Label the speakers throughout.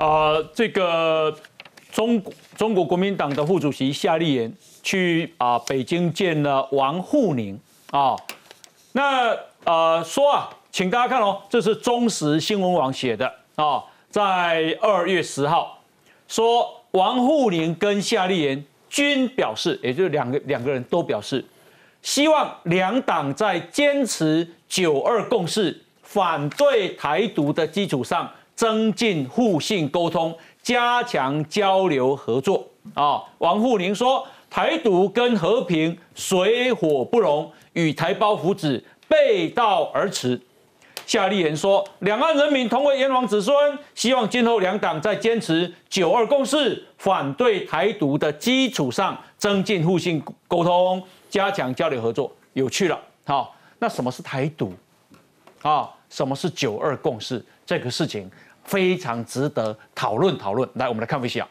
Speaker 1: 呃，这个中中国国民党的副主席夏立言去啊北京见了王沪宁啊，那呃说啊，请大家看哦，这是中时新闻网写的啊，在二月十号说王沪宁跟夏立言均表示，也就是两个两个人都表示，希望两党在坚持九二共识、反对台独的基础上。增进互信沟通，加强交流合作啊！王沪宁说，台独跟和平水火不容，与台胞福祉背道而驰。夏立言说，两岸人民同为炎黄子孙，希望今后两党在坚持九二共识、反对台独的基础上，增进互信沟通，加强交流合作。有趣了，好，那什么是台独啊？什么是九二共识？这个事情。非常值得讨论讨论。来，我们来看一下。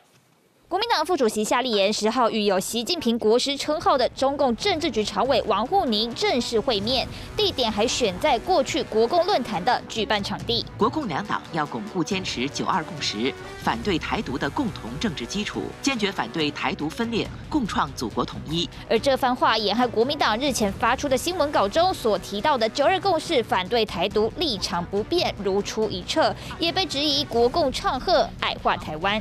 Speaker 2: 国民党副主席夏立言十号与有习近平国师称号的中共政治局常委王沪宁正式会面，地点还选在过去国共论坛的举办场地。
Speaker 3: 国共两党要巩固坚持九二共识，反对台独的共同政治基础，坚决反对台独分裂，共创祖国统一。
Speaker 2: 而这番话也和国民党日前发出的新闻稿中所提到的九二共识、反对台独立场不变，如出一辙，也被质疑国共唱和矮化台湾。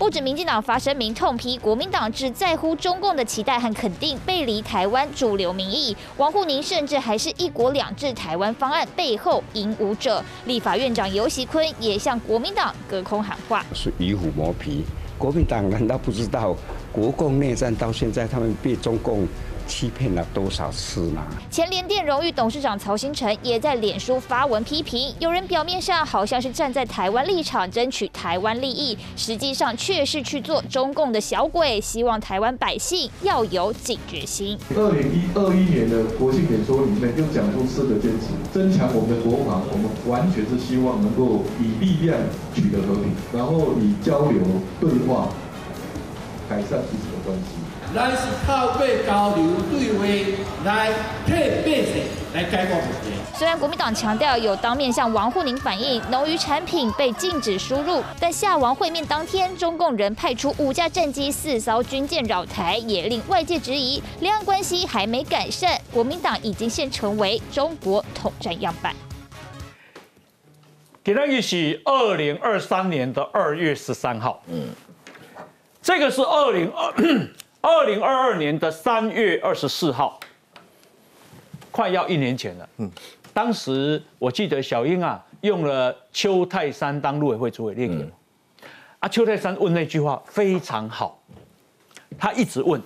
Speaker 2: 不止民进党发声明痛批国民党只在乎中共的期待和肯定，背离台湾主流民意。王沪宁甚至还是一国两制台湾方案背后引武者。立法院长尤喜坤也向国民党隔空喊话：
Speaker 4: 是以虎谋皮，国民党难道不知道国共内战到现在他们被中共？欺骗了多少次呢？
Speaker 2: 前联电荣誉董事长曹新成也在脸书发文批评，有人表面上好像是站在台湾立场争取台湾利益，实际上却是去做中共的小鬼，希望台湾百姓要有警觉心。
Speaker 5: 二零一二一年的国庆演说里面就讲出四个坚持：增强我们的国防，我们完全是希望能够以力量取得和平，然后以交流对话改善彼此的关系。咱是透过交流
Speaker 2: 对话来替百姓来解决问题。虽然国民党强调有当面向王沪宁反映农渔产品被禁止输入，但夏王会面当天，中共仍派出五架战机、四艘军舰扰台，也令外界质疑两岸关系还没改善，国民党已经现成为中国统战样板。
Speaker 1: 给他一起，二零二三年的二月十三号，嗯，这个是二零二。二零二二年的三月二十四号，快要一年前了。嗯，当时我记得小英啊用了邱泰山当陆委会主委列给啊，邱泰山问那句话非常好，他一直问，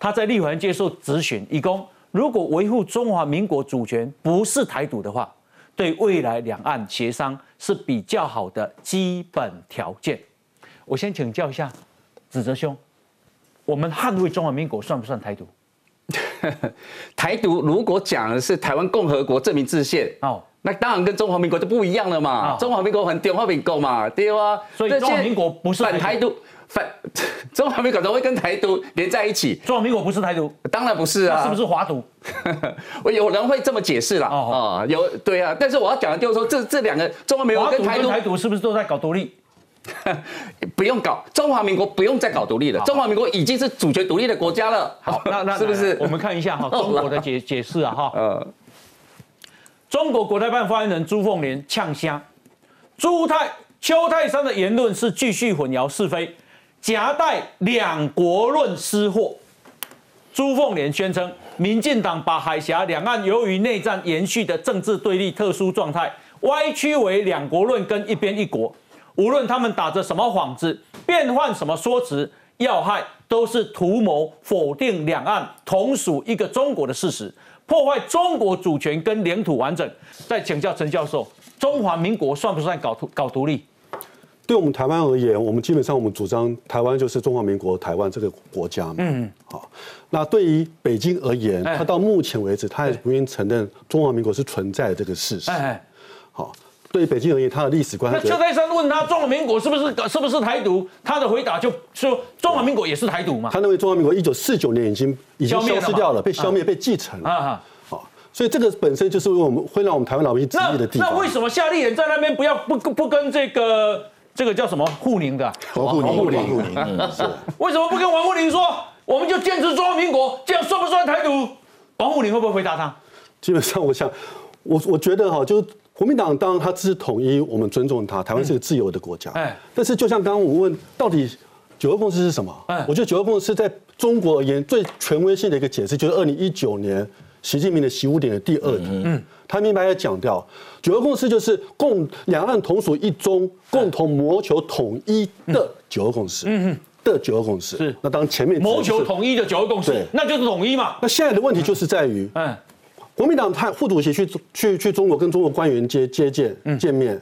Speaker 1: 他在立法院接受质询，以供如果维护中华民国主权不是台独的话，对未来两岸协商是比较好的基本条件。我先请教一下子哲兄。我们捍卫中华民国算不算台独？
Speaker 6: 台独如果讲的是台湾共和国证明自宪哦，那当然跟中华民国就不一样了嘛。中华民国很中华民国嘛，对啊。
Speaker 1: 所以中华民国不是
Speaker 6: 反台独，反 中华民国怎么会跟台独 连在一起？
Speaker 1: 中华民国不是台独，
Speaker 6: 当然不是啊。
Speaker 1: 是不是华独？
Speaker 6: 我有人会这么解释啦。哦，有对啊。但是我要讲的就是说，这这两个中华民国跟
Speaker 1: 台独是不是都在搞独立？
Speaker 6: 不用搞，中华民国不用再搞独立了。中华民国已经是主权独立的国家了。
Speaker 1: 好，那那是不是？我们看一下哈，中国的解解释啊哈。呃，中国国台办发言人朱凤莲呛香，朱泰邱泰山的言论是继续混淆是非，夹带两国论失货。朱凤莲宣称，民进党把海峡两岸由于内战延续的政治对立特殊状态，歪曲为两国论跟一边一国。无论他们打着什么幌子，变换什么说辞，要害都是图谋否定两岸同属一个中国的事实，破坏中国主权跟领土完整。再请教陈教授，中华民国算不算搞搞独立？
Speaker 7: 对我们台湾而言，我们基本上我们主张台湾就是中华民国台湾这个国家嘛。嗯，好。那对于北京而言，他到目前为止，他也不愿意承认中华民国是存在的这个事实。哎，好。对北京而言，他的历史观。
Speaker 1: 那邱泰山问他中华民国是不是是不是台独，他的回答就说中华民国也是台独嘛。
Speaker 7: 他认为中华民国一九四九年已经已经消失掉了，被消灭、被继承了。啊好，所以这个本身就是我们会让我们台湾老百姓质疑的地
Speaker 1: 方。那为什么夏立言在那边不要不不跟这个这个叫什么护宁的？
Speaker 8: 王护宁，王护宁，
Speaker 1: 是。为什么不跟王护宁说？我们就坚持中华民国，这样算不算台独？王护宁会不会回答他？
Speaker 7: 基本上，我想，我我觉得哈，就国民党当然他支持统一，我们尊重他。台湾是个自由的国家，哎，但是就像刚刚我问，到底九二共识是什么？哎，我觉得九二共识在中国而言最权威性的一个解释，就是二零一九年习近平的习五点的第二题，嗯，他明白要讲掉九二共识就是共两岸同属一中，共同谋求统一的九二共识，嗯嗯。的九二共识。是，那当前面
Speaker 1: 谋求统一的九二共识，那就是统一嘛。
Speaker 7: 那现在的问题就是在于，嗯，国民党派副主席去去去中国跟中国官员接接见见面，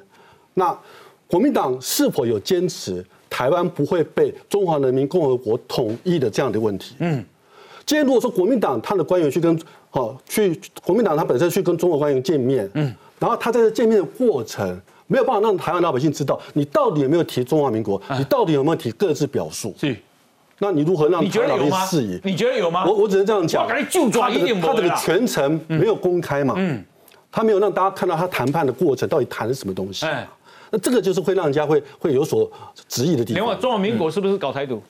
Speaker 7: 那国民党是否有坚持台湾不会被中华人民共和国统一的这样的问题？嗯，今天如果说国民党他的官员去跟好去国民党他本身去跟中国官员见面，嗯，然后他在这见面的过程。没有办法让台湾老百姓知道你到底有没有提中华民国，你到底有没有提各自表述？
Speaker 1: 是，
Speaker 7: 那你如何让
Speaker 1: 台湾老百姓
Speaker 7: 质疑？
Speaker 1: 你觉得有吗？
Speaker 7: 我我只能这样讲，
Speaker 1: 他
Speaker 7: 这个全程没有公开嘛，嗯，他没有让大家看到他谈判的过程到底谈什么东西，哎，那这个就是会让人家会会有所质疑的地方。
Speaker 1: 另外，中华民国是不是搞台独？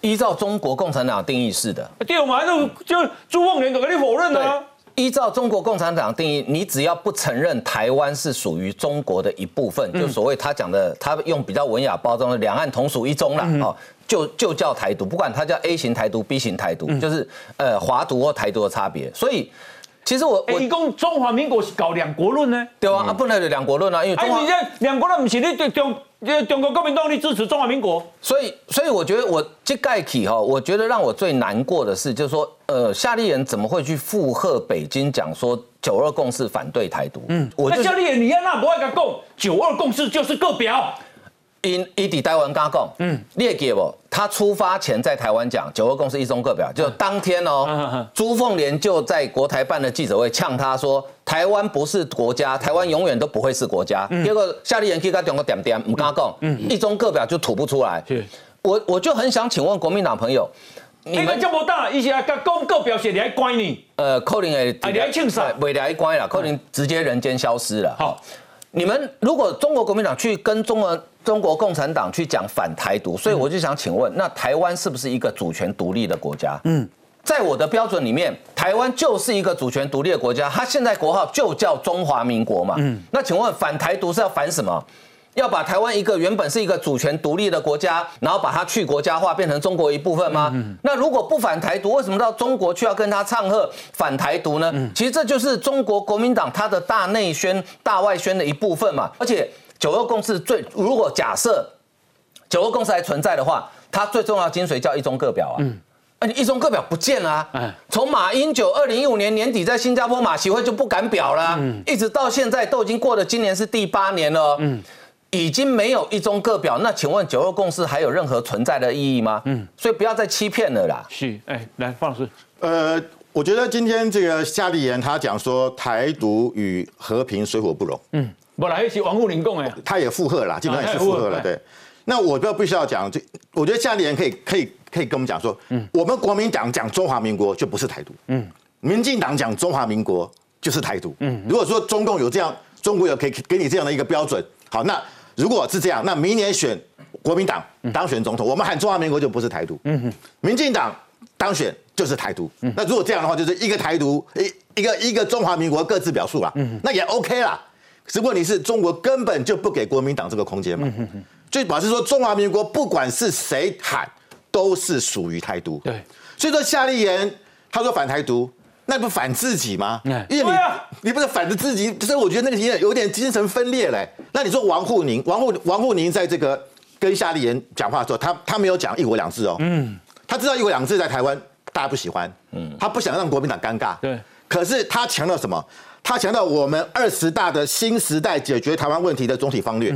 Speaker 9: 依照中国共产党定义是的，
Speaker 1: 对，我们还是就朱凤莲都给你否认呢。
Speaker 9: 依照中国共产党定义，你只要不承认台湾是属于中国的一部分，就所谓他讲的，他用比较文雅包装的“两岸同属一中”了哦，就就叫台独，不管它叫 A 型台独、B 型台独，就是呃华独或台独的差别。所以，其实我
Speaker 1: 我一共中华民国是搞两国论呢？
Speaker 9: 对啊，啊不能有两国论啊，因为中华
Speaker 1: 两国论不是你对中。因为中国国民党你支持中华民国，
Speaker 9: 所以所以我觉得我这盖起哈，我觉得让我最难过的是，就是说，呃，夏立人怎么会去附和北京讲说九二共识反对台独？嗯，
Speaker 1: 那夏立言你要那不爱讲九二共识就是个表。
Speaker 9: 因伊底台湾刚讲，嗯，列给不？他出发前在台湾讲九二共识一中各表，就当天哦，朱凤莲就在国台办的记者会呛他说，台湾不是国家，台湾永远都不会是国家。结果夏立言去跟中国点点，唔敢讲，一中各表就吐不出来。我我就很想请问国民党朋友，
Speaker 1: 你们这么大，一些讲公各表写你还关你？
Speaker 9: 呃，可能会，
Speaker 1: 你还庆啥？
Speaker 9: 未来关了，可能直接人间消失了。好。你们如果中国国民党去跟中国中国共产党去讲反台独，所以我就想请问，那台湾是不是一个主权独立的国家？嗯，在我的标准里面，台湾就是一个主权独立的国家，它现在国号就叫中华民国嘛。嗯，那请问反台独是要反什么？要把台湾一个原本是一个主权独立的国家，然后把它去国家化，变成中国一部分吗？嗯那如果不反台独，为什么到中国去要跟他唱和反台独呢？嗯其实这就是中国国民党他的大内宣、大外宣的一部分嘛。而且九二共识最，如果假设九二共识还存在的话，它最重要精髓叫一中各表啊。嗯，你一中各表不见了。哎，从马英九二零一五年年底在新加坡马协会就不敢表了，一直到现在都已经过了，今年是第八年了。嗯。已经没有一中各表，那请问九二共识还有任何存在的意义吗？嗯，所以不要再欺骗了啦。
Speaker 1: 是，哎，来，方老师，
Speaker 8: 呃，我觉得今天这个夏立言他讲说台独与和平水火不容，嗯，
Speaker 1: 本来是王沪宁讲的，
Speaker 8: 他也附和啦，基本上也是附和了，对。那我不要必须要讲，就我觉得夏立言可以可以可以跟我们讲说，嗯，我们国民党讲中华民国就不是台独，嗯，民进党讲中华民国就是台独，嗯，如果说中共有这样，中国有可以给你这样的一个标准，好，那。如果是这样，那明年选国民党当选总统，我们喊中华民国就不是台独。嗯哼，民进党当选就是台独。那如果这样的话，就是一个台独，一一个一个中华民国各自表述啦。嗯那也 OK 啦。只不过你是中国根本就不给国民党这个空间嘛。嗯哼所以表示说中华民国不管是谁喊，都是属于台独。
Speaker 1: 对。
Speaker 8: 所以说夏立言他说反台独。那不反自己吗？因为你你不是反着自己，所以我觉得那个有点有点精神分裂嘞。那你说王沪宁，王沪王沪宁在这个跟夏立言讲话的时候，他他没有讲一国两制哦，嗯，他知道一国两制在台湾大家不喜欢，嗯，他不想让国民党尴尬，
Speaker 1: 对，
Speaker 8: 可是他强调什么？他强调我们二十大的新时代解决台湾问题的总体方略，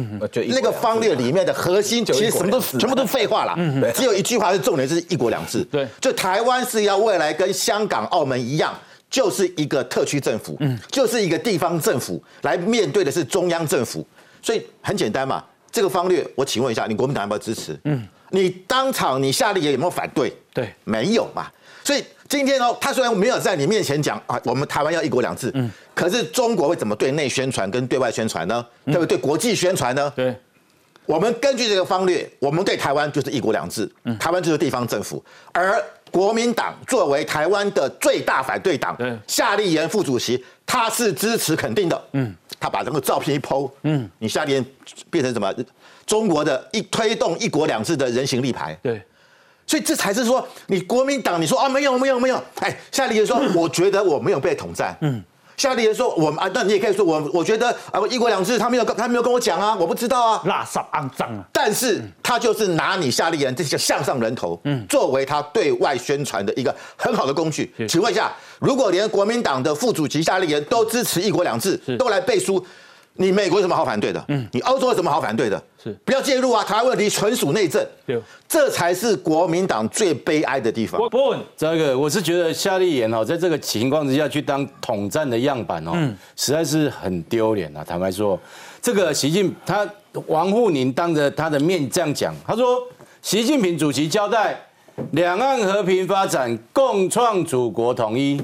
Speaker 8: 那个方略里面的核心其实什么都全部都废话了，只有一句话是重点，就是一国两制。
Speaker 1: 对，
Speaker 8: 就台湾是要未来跟香港、澳门一样，就是一个特区政府，就是一个地方政府来面对的是中央政府。所以很简单嘛，这个方略，我请问一下，你国民党要不要支持？嗯，你当场你夏立言有没有反对？
Speaker 1: 对，
Speaker 8: 没有嘛。所以今天哦，他虽然没有在你面前讲啊，我们台湾要一国两制，嗯。可是中国会怎么对内宣传跟对外宣传呢？对不对？对国际宣传呢？
Speaker 1: 对，
Speaker 8: 我们根据这个方略，我们对台湾就是一国两制，台湾就是地方政府，而国民党作为台湾的最大反对党，夏立言副主席他是支持肯定的，嗯，他把这个照片一剖，嗯，你夏立言变成什么？中国的一推动一国两制的人形立牌，
Speaker 1: 对，
Speaker 8: 所以这才是说你国民党，你说啊没有没有没有，哎，夏立言说我觉得我没有被统战，嗯。夏立言说：“我们啊，那你也可以说我，我觉得啊，一国两制，他没有，他没有跟我讲啊，我不知道啊，
Speaker 1: 垃圾肮脏啊。
Speaker 8: 但是他就是拿你夏立言这些向上人头，嗯，作为他对外宣传的一个很好的工具。请问一下，如果连国民党的副主席夏立言都支持一国两制，都来背书。”你美国有什么好反对的？嗯，你欧洲有什么好反对的？是不要介入啊！台湾问题纯属内政，对，这才是国民党最悲哀的地方。
Speaker 1: 不不，
Speaker 10: 这个我是觉得夏立言哦，在这个情况之下去当统战的样板哦，实在是很丢脸啊！坦白说，这个习近他王沪宁当着他的面这样讲，他说习近平主席交代两岸和平发展，共创祖国统一。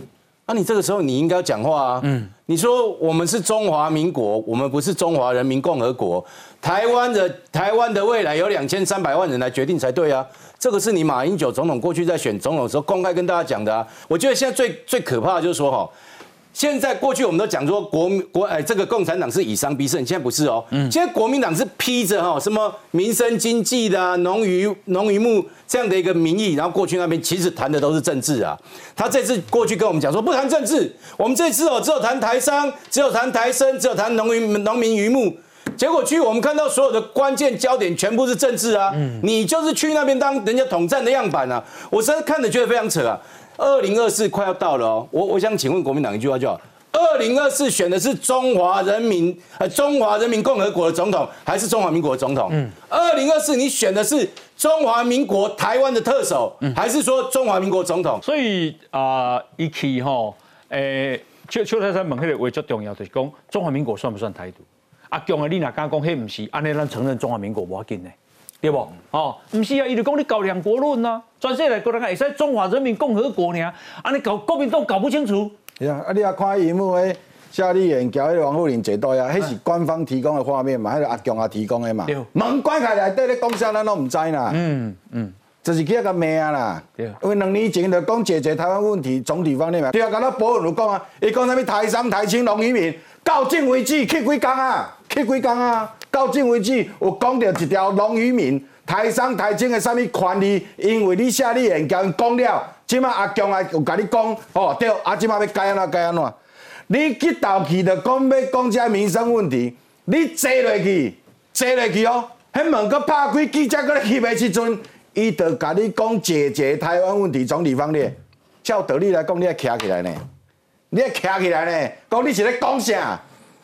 Speaker 10: 那你这个时候你应该讲话啊！嗯，你说我们是中华民国，我们不是中华人民共和国。台湾的台湾的未来由两千三百万人来决定才对啊！这个是你马英九总统过去在选总统的时候公开跟大家讲的啊！我觉得现在最最可怕的就是说哈。现在过去我们都讲说国国哎，这个共产党是以商逼胜，现在不是哦。嗯。现在国民党是披着哈什么民生经济的农渔农渔牧这样的一个名义，然后过去那边其实谈的都是政治啊。他这次过去跟我们讲说不谈政治，我们这次哦只有谈台商，只有谈台生，只有谈农渔农民渔牧。结果去我们看到所有的关键焦点全部是政治啊。嗯。你就是去那边当人家统战的样板啊！我实在看着觉得非常扯啊。二零二四快要到了哦，我我想请问国民党一句话就好：二零二四选的是中华人民呃中华人民共和国的总统，还是中华民国的总统？嗯，二零二四你选的是中华民国台湾的特首，还是说中华民国总统？
Speaker 1: 所以啊，一期哈，诶，邱邱泰山问迄个话最重要，就是讲中华民国算不算台独？阿，强啊，你若敢讲迄唔是，安尼咱承认中华民国无要紧呢？对不？哦，唔是啊，伊就讲你搞两国论呐，全世界国人会使中华人民共和国呢，啊，你搞国民党搞不清楚。
Speaker 11: 是啊，啊，你啊看荧幕诶，夏立言交迄个王沪宁坐到呀，迄是官方提供的画面嘛，迄个阿强啊提供的嘛。门关起来，底咧讲啥咱都唔知啦。嗯嗯，就是叫个骂啦。对。因为两年前就讲解决台湾问题总体方面嘛。对啊，刚才博文就讲啊，伊讲啥物台商台青农渔民，到今为止去几工啊？去几工啊？到今为止，有讲到一条农渔民台商台青的什么权利？因为你写你言甲因讲了，即马阿强也有甲你讲，哦对，啊即马要改安怎改安怎？你去斗气就讲要讲这民生问题，你坐落去，坐落去哦，迄门搁拍开，记者搁咧翕的时阵，伊就甲你讲解决台湾问题总体方面，照道理来讲，你要徛起来呢，你要徛起来呢，讲你是咧讲啥？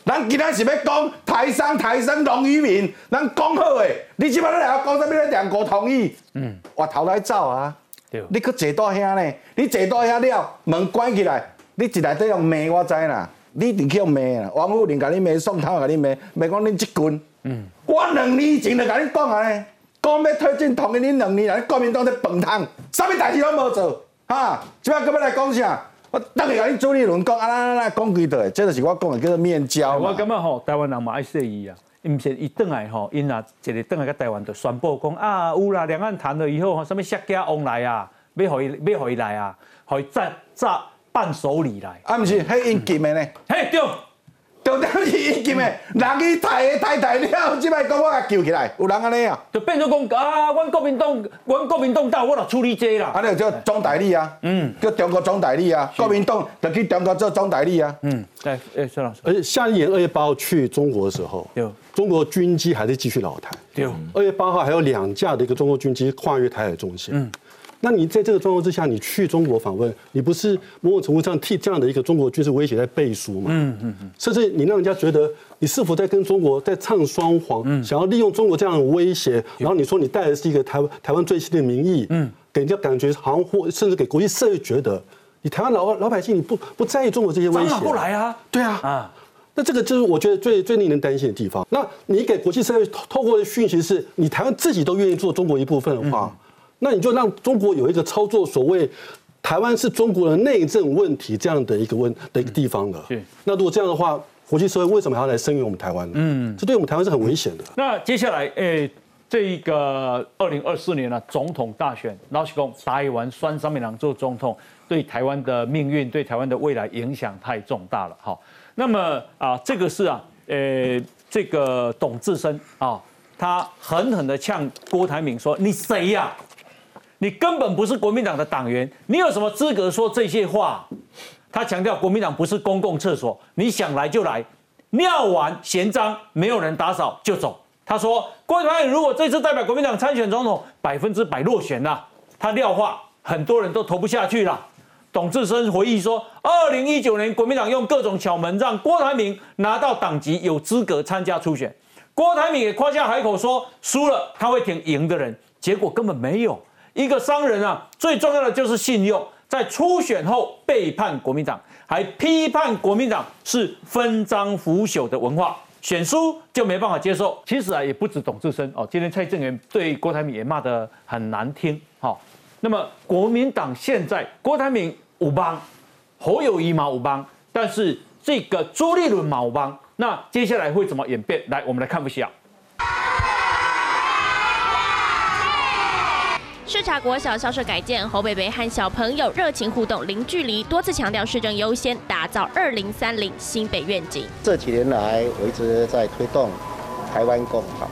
Speaker 11: 咱今仔是要讲台商、台商、农渔民，咱讲好诶。你即摆咧来讲啥物咧？两国统一，嗯，我头来走啊。对。你去坐到遐呢？你坐到遐了，门关起来，你一内底用骂我知啦。你一定去用骂啦。王沪宁甲你骂，宋涛甲你骂，骂讲恁即群。嗯。我两年前就甲你讲啊呢，讲要推进统一，恁两年来国民党在饭汤，啥物代志拢无做，哈？即摆搁要来讲啥？我逐个甲你周立伦讲啊啦啦啦讲几多，这就是我讲的叫做面交
Speaker 1: 我感觉吼，台湾人嘛爱说伊啊，伊毋是伊转来吼，因啊一日转来甲台湾就宣布讲啊，有啦，两岸谈了以后吼，什么下家往来啊，要互伊要互伊来啊，互伊扎扎伴手礼来。
Speaker 11: 啊，毋是，迄因金的呢？
Speaker 1: 嘿，对。
Speaker 11: 重点是伊金的，人去抬个抬抬了，即摆讲我甲救起来，有人安尼啊？
Speaker 1: 就变做讲啊，阮国民党，阮国民党到，我就处理这啦。
Speaker 11: 啊，尼叫总代理啊，嗯，叫中国总代理啊，国民党就去中国做总代理啊。嗯，
Speaker 1: 对，哎，孙老师。
Speaker 7: 而且夏立言二月八号去中国的时候，有中国军机还在继续老台。对，二月八号还有两架的一个中国军机跨越台海中线。嗯。那你在这个状况之下，你去中国访问，你不是某种程度上替这样的一个中国军事威胁在背书吗？嗯嗯嗯。甚至你让人家觉得你是否在跟中国在唱双簧？嗯。想要利用中国这样的威胁，然后你说你带的是一个台湾台湾最新的民意，嗯，给人家感觉好像或甚至给国际社会觉得，你台湾老老百姓你不不在意中国这些威胁？
Speaker 1: 不来啊？
Speaker 7: 对啊。啊。那这个就是我觉得最最令人担心的地方。那你给国际社会透过的讯息是你台湾自己都愿意做中国一部分的话。那你就让中国有一个操作所谓台湾是中国的内政问题这样的一个问的一个地方了。那如果这样的话，国际社会为什么还要来声援我们台湾呢？嗯，这对我们台湾是很危险的。
Speaker 1: 那接下来，诶，这一个二零二四年呢，总统大选，老实讲，台湾酸三面两做总统，对台湾的命运，对台湾的未来影响太重大了。好，那么啊，这个是啊，呃，这个董志生啊，他狠狠的呛郭台铭说：“你谁呀？你根本不是国民党的党员，你有什么资格说这些话？”他强调，国民党不是公共厕所，你想来就来，尿完嫌脏，没有人打扫就走。他说，郭台铭如果这次代表国民党参选总统，百分之百落选了。他撂话，很多人都投不下去了。董志生回忆说，二零一九年国民党用各种巧门让郭台铭拿到党籍，有资格参加初选。郭台铭也夸下海口说，输了他会挺赢的人，结果根本没有。一个商人啊，最重要的就是信用。在初选后背叛国民党，还批判国民党是分赃腐朽的文化，选书就没办法接受。其实啊，也不止董志生哦，今天蔡正元对郭台铭也骂得很难听。好，那么国民党现在郭台铭五帮，侯友谊嘛五帮，但是这个朱立伦嘛五帮，那接下来会怎么演变？来，我们来看不下。
Speaker 12: 视察国小校舍改建，侯北北和小朋友热情互动，零距离，多次强调市政优先，打造二零三零新北愿景。
Speaker 13: 这几年来，我一直在推动台湾共好。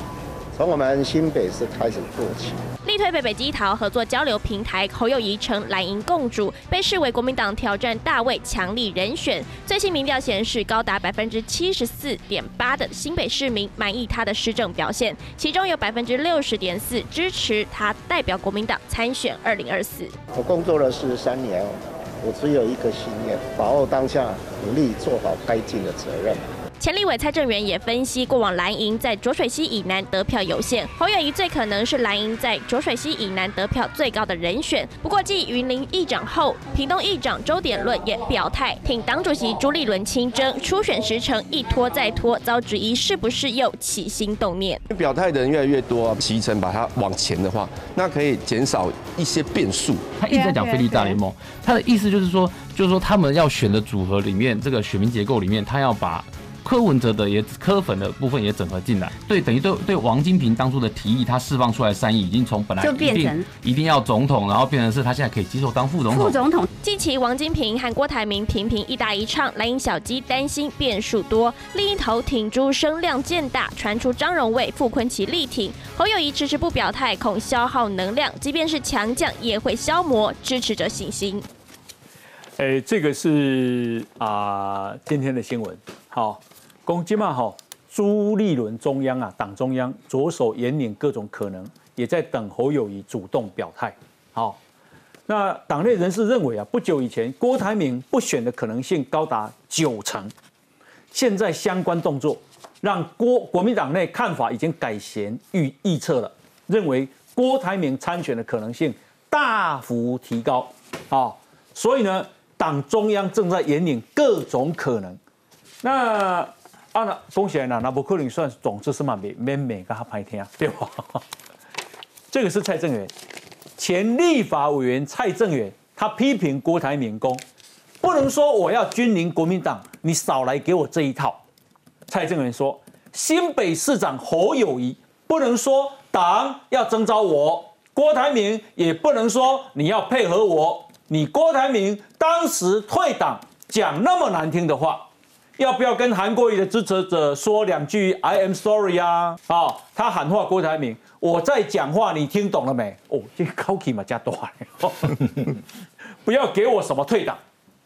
Speaker 13: 从我们新北市开始做起，
Speaker 12: 力推北北基桃合作交流平台，侯友谊成蓝营共主，被视为国民党挑战大位强力人选。最新民调显示，高达百分之七十四点八的新北市民满意他的施政表现，其中有百分之六十点四支持他代表国民党参选二零二四。
Speaker 13: 我工作了四十三年，我只有一个信念：把握当下，努力做好该尽的责任。
Speaker 12: 前立委蔡正元也分析，过往蓝营在浊水溪以南得票有限，侯友谊最可能是蓝营在浊水溪以南得票最高的人选。不过，继云林议长后，屏东议长周典论也表态挺党主席朱立伦亲征，初选时程一拖再拖，遭质疑是不是又起心动念。
Speaker 5: 表态的人越来越多，席程把它往前的话，那可以减少一些变数。
Speaker 14: 他一直在讲菲利大联盟，他的意思就是说，就是说他们要选的组合里面，这个选民结构里面，他要把。柯文哲的也柯粉的部分也整合进来，对，等于对对王金平当初的提议，他释放出来善意，已经从本来就变成一定要总统，然后变成是他现在可以接受当副总统。
Speaker 12: 副总统，近期王金平和郭台铭频频一搭一唱，蓝营小鸡担心变数多，另一头挺珠声量渐大，传出张荣卫、傅昆奇力挺，侯友谊迟迟不表态，恐消耗能量，即便是强将也会消磨支持者信心。
Speaker 1: 哎，这个是啊，今天的新闻，好。攻击嘛，好，朱立伦中央啊，党中央着手引领各种可能，也在等侯友谊主动表态。好，那党内人士认为啊，不久以前郭台铭不选的可能性高达九成，现在相关动作让郭国民党内看法已经改弦预预测了，认为郭台铭参选的可能性大幅提高。啊，所以呢，党中央正在引领各种可能。那啊，那恭喜啊，那不可能算总之是嘛，每每每个他拍天啊，对吧？这个是蔡正元，前立法委员蔡正元，他批评郭台铭公，不能说我要军临国民党，你少来给我这一套。蔡正元说，新北市长侯友谊不能说党要征召我，郭台铭也不能说你要配合我，你郭台铭当时退党讲那么难听的话。要不要跟韩国瑜的支持者说两句 “I am sorry” 啊？啊，他喊话郭台铭，我在讲话，你听懂了没？哦，这个口气嘛加多，不要给我什么退党，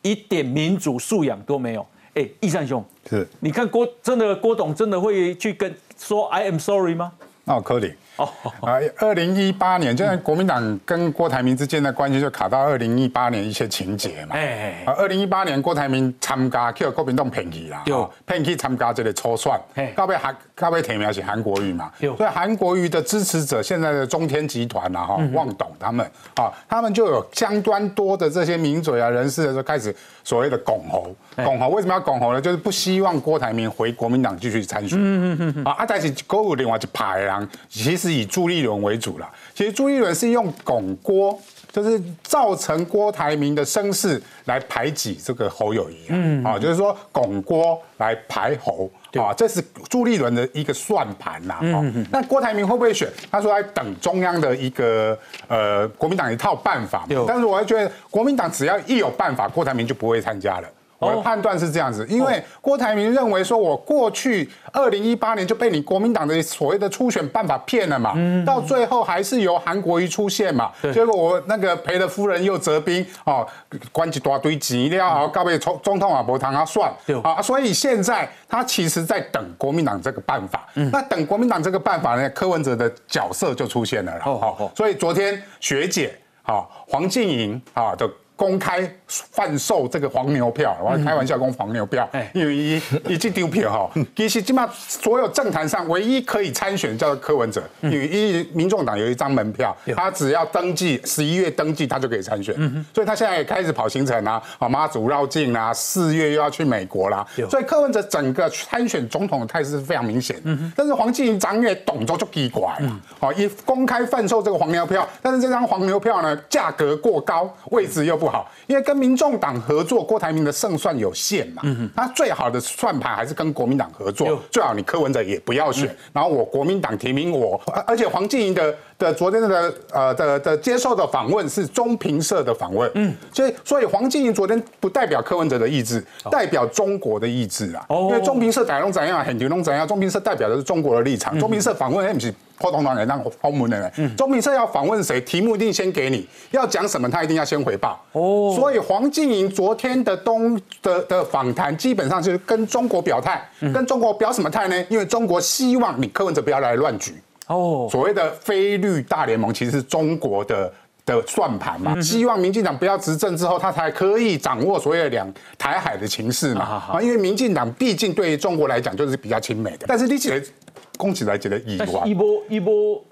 Speaker 1: 一点民主素养都没有。哎，易善兄，
Speaker 15: 是，
Speaker 1: 你看郭真的郭董真的会去跟说 “I am sorry” 吗？
Speaker 15: 哦，可以。啊，二零一八年，就在国民党跟郭台铭之间的关系就卡到二零一八年一些情节嘛。哎，啊，二零一八年郭台铭参加叫国民党骗去啦，骗去参加这个初选，到尾韩到尾提名是韩国瑜嘛。所以韩国瑜的支持者，现在的中天集团啊，哈，望董他们啊，他们就有相当多的这些名嘴啊人士，就开始所谓的拱侯。拱侯为什么要拱侯呢？就是不希望郭台铭回国民党继续参选。嗯嗯嗯。啊，但是郭有另外就排狼，其实。以朱立伦为主了。其实朱立伦是用拱郭，就是造成郭台铭的声势来排挤这个侯友谊。嗯，啊，就是说拱郭来排侯。啊，这是朱立伦的一个算盘呐。嗯那郭台铭会不会选？他说在等中央的一个呃国民党一套办法。但是我还觉得国民党只要一有办法，郭台铭就不会参加了。我的判断是这样子，因为郭台铭认为说，我过去二零一八年就被你国民党的所谓的初选办法骗了嘛，到最后还是由韩国瑜出现嘛，结果我那个赔了夫人又折兵哦，关一大堆钱了，告别总总统啊，无谈啊算。啊，所以现在他其实在等国民党这个办法，那等国民党这个办法呢，柯文哲的角色就出现了了，好，所以昨天学姐啊，黄静莹啊的。公开贩售这个黄牛票，我开玩笑讲黄牛票，因为一一进丢票哈，其实起码所有政坛上唯一可以参选叫做柯文哲，因为一民众党有一张门票，他只要登记十一月登记，他就可以参选，所以他现在也开始跑行程啊，啊妈祖绕境啊，四月又要去美国啦，所以柯文哲整个参选总统的态势是非常明显，但是黄继长也懂着就奇怪了，好一公开贩售这个黄牛票，但是这张黄牛票呢价格过高，位置又不。好，因为跟民众党合作，郭台铭的胜算有限嘛。嗯他最好的算盘还是跟国民党合作，最好你柯文哲也不要选，然后我国民党提名我。而且黄静莹的的昨天的呃的的接受的访问是中评社的访问，嗯，所以所以黄静莹昨天不代表柯文哲的意志，代表中国的意志啊。因为中评社台中怎样，很牛龙怎样，中评社代表的是中国的立场。中评社访问 M 是。破通党人让访问的人，钟明社要访问谁？题目一定先给你，要讲什么，他一定要先回报。哦，所以黄静莹昨天的东的的访谈，基本上就是跟中国表态，跟中国表什么态呢？因为中国希望你柯文哲不要来乱局。哦，所谓的非绿大联盟其实是中国的的算盘嘛，希望民进党不要执政之后，他才可以掌握所谓的两台海的情势嘛。啊，因为民进党毕竟对于中国来讲就是比较亲美的，但是你起来？恭喜来觉得意外，
Speaker 1: 一波一波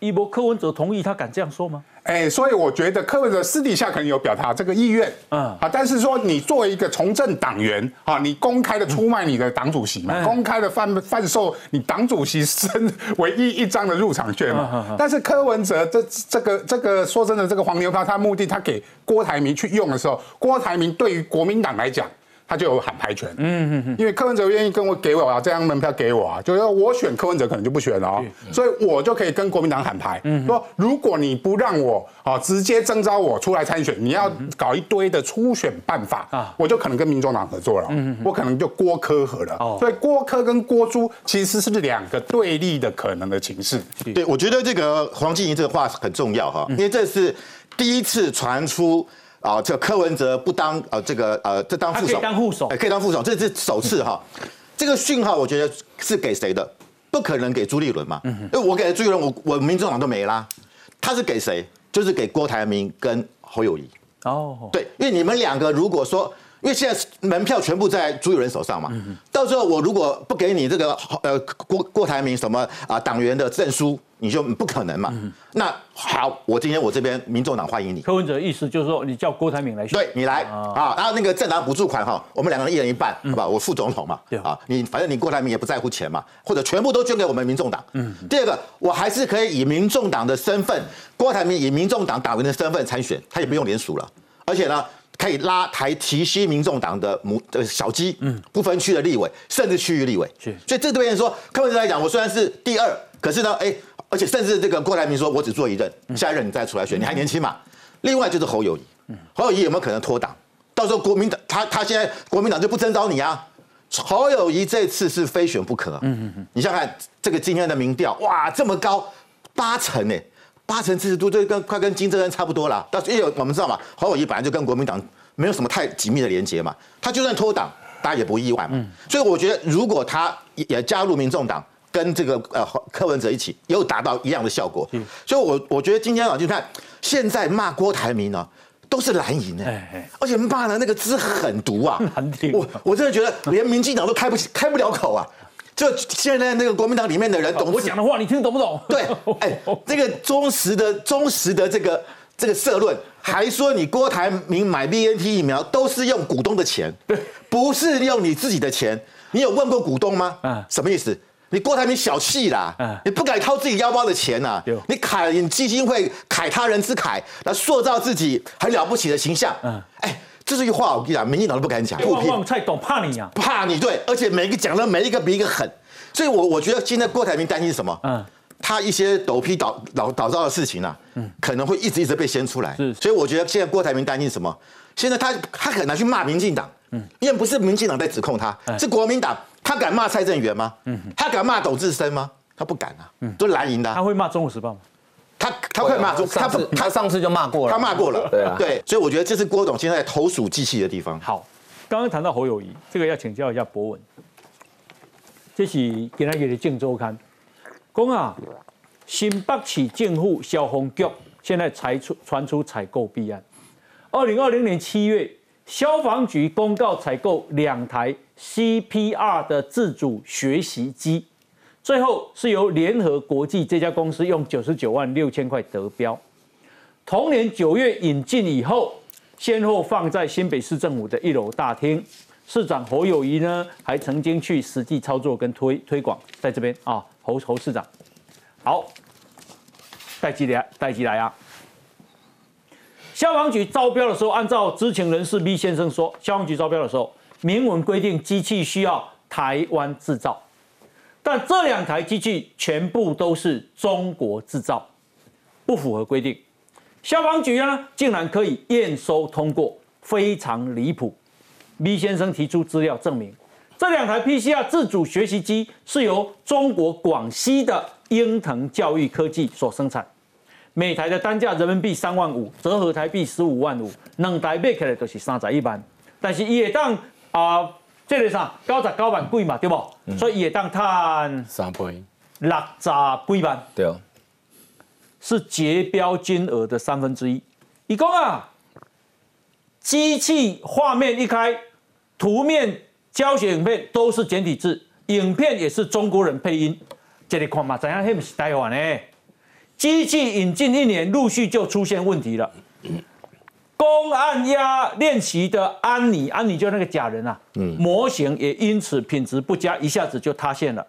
Speaker 1: 一波，柯文哲同意他敢这样说吗？
Speaker 15: 哎，所以我觉得柯文哲私底下可能有表达这个意愿，嗯，啊，但是说你作为一个从政党员，啊，你公开的出卖你的党主席嘛，公开的贩贩售你党主席身唯一一张的入场券嘛，但是柯文哲这这个这个说真的，这个黄牛票，他目的他给郭台铭去用的时候，郭台铭对于国民党来讲。他就有喊牌权，嗯嗯嗯，因为柯文哲愿意跟我给我啊，这张门票给我啊，就是我选柯文哲可能就不选了哦，所以我就可以跟国民党喊牌，说如果你不让我啊直接征召我出来参选，你要搞一堆的初选办法啊，我就可能跟民众党合作了，嗯嗯，我可能就郭科合了，所以郭科跟郭朱其实是两个对立的可能的情势。
Speaker 8: 对，我觉得这个黄静怡这个话很重要哈，因为这是第一次传出。啊，这柯文哲不当呃，这个呃，这当副手，
Speaker 1: 可以当副手，
Speaker 8: 可以当副手，这是首次哈。这个讯号我觉得是给谁的？不可能给朱立伦嘛，因为我给了朱立伦，我我民众党都没啦。他是给谁？就是给郭台铭跟侯友谊。哦，对，因为你们两个如果说，因为现在门票全部在朱立伦手上嘛，到时候我如果不给你这个呃郭郭台铭什么啊党员的证书。你就不可能嘛？那好，我今天我这边民众党欢迎你。
Speaker 1: 柯文哲的意思就是说，你叫郭台铭来选，
Speaker 8: 对你来啊。然后那个政党补助款哈，我们两个人一人一半，好吧？我副总统嘛，啊，你反正你郭台铭也不在乎钱嘛，或者全部都捐给我们民众党。嗯。第二个，我还是可以以民众党的身份，郭台铭以民众党党员的身份参选，他也不用联署了，而且呢，可以拉抬提息民众党的母的小鸡，嗯，不分区的立委，甚至区域立委。是。所以这对人说，柯文哲来讲，我虽然是第二，可是呢，哎。而且甚至这个郭台铭说：“我只做一任，下一任你再出来选，你还年轻嘛。”另外就是侯友谊，侯友谊有没有可能脱党？到时候国民党他他现在国民党就不征召你啊？侯友谊这次是非选不可。嗯嗯嗯。你想看这个今天的民调，哇，这么高，八成呢，八成支持度，这跟快跟金正恩差不多了。但是因为我们知道嘛，侯友谊本来就跟国民党没有什么太紧密的连接嘛，他就算脱党，大家也不意外嘛。所以我觉得，如果他也加入民众党。跟这个呃柯文哲一起，又达到一样的效果，所以，我我觉得今天啊，就看现在骂郭台铭呢，都是蓝营哎，而且骂的那个字很毒啊，我我真的觉得连民进党都开不起开不了口啊，就现在那个国民党里面的人懂
Speaker 1: 我讲的话，你听懂不懂？
Speaker 8: 对，哎，这个忠实的忠实的这个这个社论，还说你郭台铭买 B N T 疫苗都是用股东的钱，不是用你自己的钱，你有问过股东吗？嗯，什么意思？你郭台铭小气啦，嗯你不敢掏自己腰包的钱呐，你凯你基金会凯他人之凯，来塑造自己很了不起的形象。嗯，哎，这句话我跟你讲，民进党都不敢讲。
Speaker 1: 旺旺菜懂怕你呀？
Speaker 8: 怕你对，而且每一个讲的每一个比一个狠，所以我我觉得现在郭台铭担心什么？嗯，他一些抖批倒倒倒灶的事情啊，嗯，可能会一直一直被掀出来。是，所以我觉得现在郭台铭担心什么？现在他他很难去骂民进党，嗯，因为不是民进党在指控他，是国民党。他敢骂蔡正元吗？嗯，他敢骂董志生吗？他不敢啊，嗯，都蓝营的。
Speaker 1: 他会骂《中国时报》吗？
Speaker 8: 他他会骂，
Speaker 9: 他不，他上次就骂过了，
Speaker 8: 他骂过了，对啊，对，所以我觉得这是郭董现在投鼠忌器的地方。
Speaker 1: 好，刚刚谈到侯友谊，这个要请教一下博文，这是今天的《镜周刊》讲啊，新北市政府消防局现在才出传出采购弊案，二零二零年七月。消防局公告采购两台 CPR 的自主学习机，最后是由联合国际这家公司用九十九万六千块得标。同年九月引进以后，先后放在新北市政府的一楼大厅。市长侯友谊呢，还曾经去实际操作跟推推广，在这边啊，侯侯市长，好，带起来，带起来啊！消防局招标的时候，按照知情人士 B 先生说，消防局招标的时候明文规定机器需要台湾制造，但这两台机器全部都是中国制造，不符合规定。消防局呢，竟然可以验收通过，非常离谱。B 先生提出资料证明，这两台 PCR 自主学习机是由中国广西的英腾教育科技所生产。每台的单价人民币三万五，折合台币十五万五，两台买起来都是三十一万。但是也当啊，这个啥九十九万贵嘛，对不？所以伊也当赚
Speaker 10: 三倍
Speaker 1: 六十几万，
Speaker 9: 对，
Speaker 1: 是结标金额的三分之一。一共啊，机器画面一开，图面教学影片都是简体字，影片也是中国人配音，这里看嘛，怎样？那不是台湾呢？机器引进一年，陆续就出现问题了。公按压练习的安妮，安妮就那个假人啊，模型也因此品质不佳，一下子就塌陷了，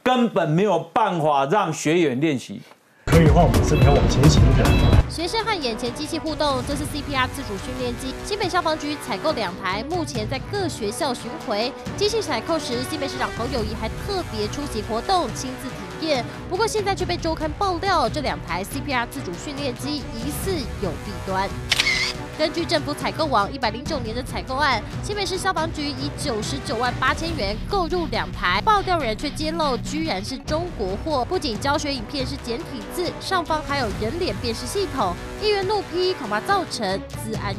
Speaker 1: 根本没有办法让学员练习。
Speaker 16: 可以换我们这条往前行的。
Speaker 17: 学生和眼前机器互动，这是 CPR 自主训练机。新北消防局采购两台，目前在各学校巡回。机器采购时，新北市长侯友谊还特别出席活动，亲自体验。不过现在却被周刊爆料，这两台 CPR 自主训练机疑似有弊端。根据政府采购网一百零九年的采购案，新北市消防局以九十九万八千元购入两台，爆料人却揭露居然是中国货，不仅教学影片是简体字，上方还有人脸辨识系统，议员怒批恐怕造成治安。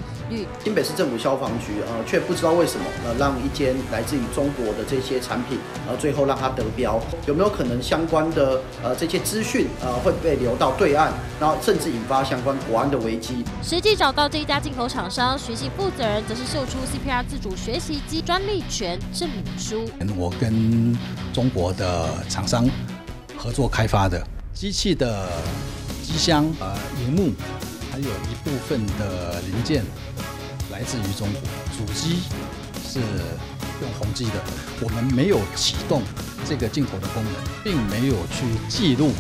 Speaker 18: 新北市政府消防局呃，却不知道为什么呃，让一间来自于中国的这些产品，然后最后让它得标，有没有可能相关的呃这些资讯呃会被流到对岸，然后甚至引发相关国安的危机？
Speaker 17: 实际找到这一家进口厂商，学习负责人则是秀出 CPR 自主学习机专利权证明书。
Speaker 19: 我跟中国的厂商合作开发的机器的机箱呃荧幕，还有一部分的零件。来自于中国，主机是用宏基的。我们没有启动这个镜头的功能，并没有去记录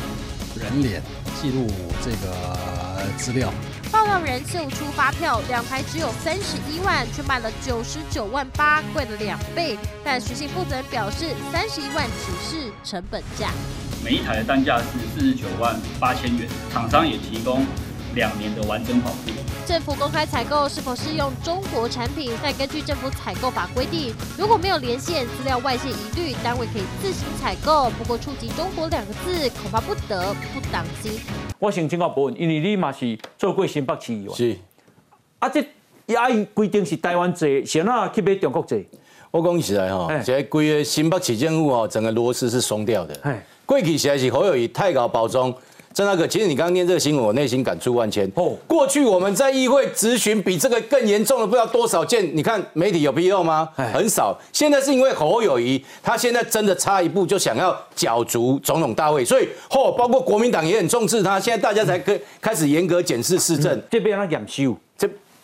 Speaker 19: 人脸、记录这个资料。
Speaker 17: 报告人秀出发票，两台只有三十一万，却卖了九十九万八，贵了两倍。但徐信负责人表示，三十一万只是成本价。
Speaker 20: 每一台的单价是四十九万八千元，厂商也提供。两年的完整保护。
Speaker 17: 政府公开采购是否适用中国产品？再根据政府采购法规定，如果没有连线、资料外泄疑虑，单位可以自行采购。不过触及中国两个字，恐怕不得不当心。
Speaker 1: 我想请教伯文，因为你嘛是做过新北市议员，
Speaker 10: 是
Speaker 1: 啊，这阿伊规定是台湾制，谁那去买中国制？
Speaker 10: 我讲起来哈，这规个新北市政府哦，整个螺丝是松掉的。过去实在是好有以太高包装。郑大哥，其实你刚刚念这个新闻，我内心感触万千。哦，过去我们在议会质询比这个更严重的不知道多少件，你看媒体有披露吗？很少。现在是因为侯友谊，他现在真的差一步就想要角逐总统大位，所以哦包括国民党也很重视他。现在大家才开开始严格检视市政，
Speaker 1: 这边他检修，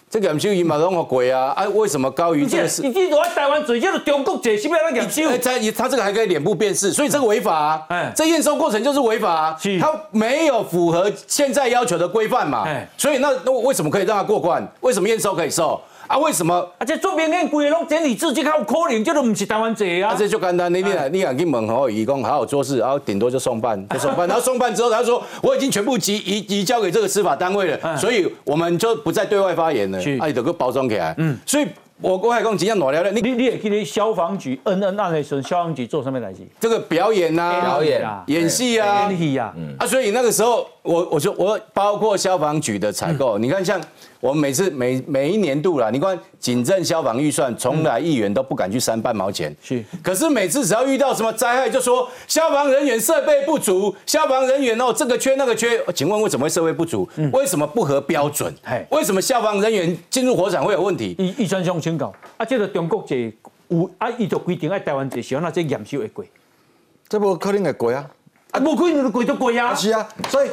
Speaker 10: 这这个验收伊嘛拢过啊，啊，为什么高于这个是？
Speaker 1: 你你在台湾嘴叫做中国嘴，是不是要验收？
Speaker 10: 在他这个还可以脸部辨识，所以这个违法啊。哎，这验收过程就是违法啊，他没有符合现在要求的规范嘛。哎，所以那那为什么可以让他过关？为什么验收可以收？啊，为什么？
Speaker 1: 而且做明显规个拢简体字，这较有可能，这都不是台湾做啊。
Speaker 10: 这就简单，你你你敢去问吼，义工好好做事，然后顶多就送办，就送办。然后送办之后，他说我已经全部移移移交给这个司法单位了，所以我们就不再对外发言了。哎，得个包装起来。嗯，所以。我我还讲真正哪了咧？
Speaker 1: 你你也记得消防局恩恩案的时候，消防局做什么代志？
Speaker 10: 这个表演呐，
Speaker 9: 表演啊
Speaker 10: 演戏啊，
Speaker 1: 演戏啊。
Speaker 10: 啊，所以那个时候，我我说我包括消防局的采购，你看像。我们每次每每一年度啦，你看警政消防预算，从来议员都不敢去删半毛钱。是，可是每次只要遇到什么灾害，就说消防人员设备不足，消防人员哦这个缺那个缺。请问为什么会设备不足？为什么不合标准？为什么消防人员进入火场会有问题？
Speaker 1: 预预算上清高，啊，这个中国这有啊，伊就规定爱台湾这时候那这验收会贵，
Speaker 11: 这不可能会贵啊，
Speaker 1: 啊，不可能贵就贵啊。
Speaker 11: 是啊，所以。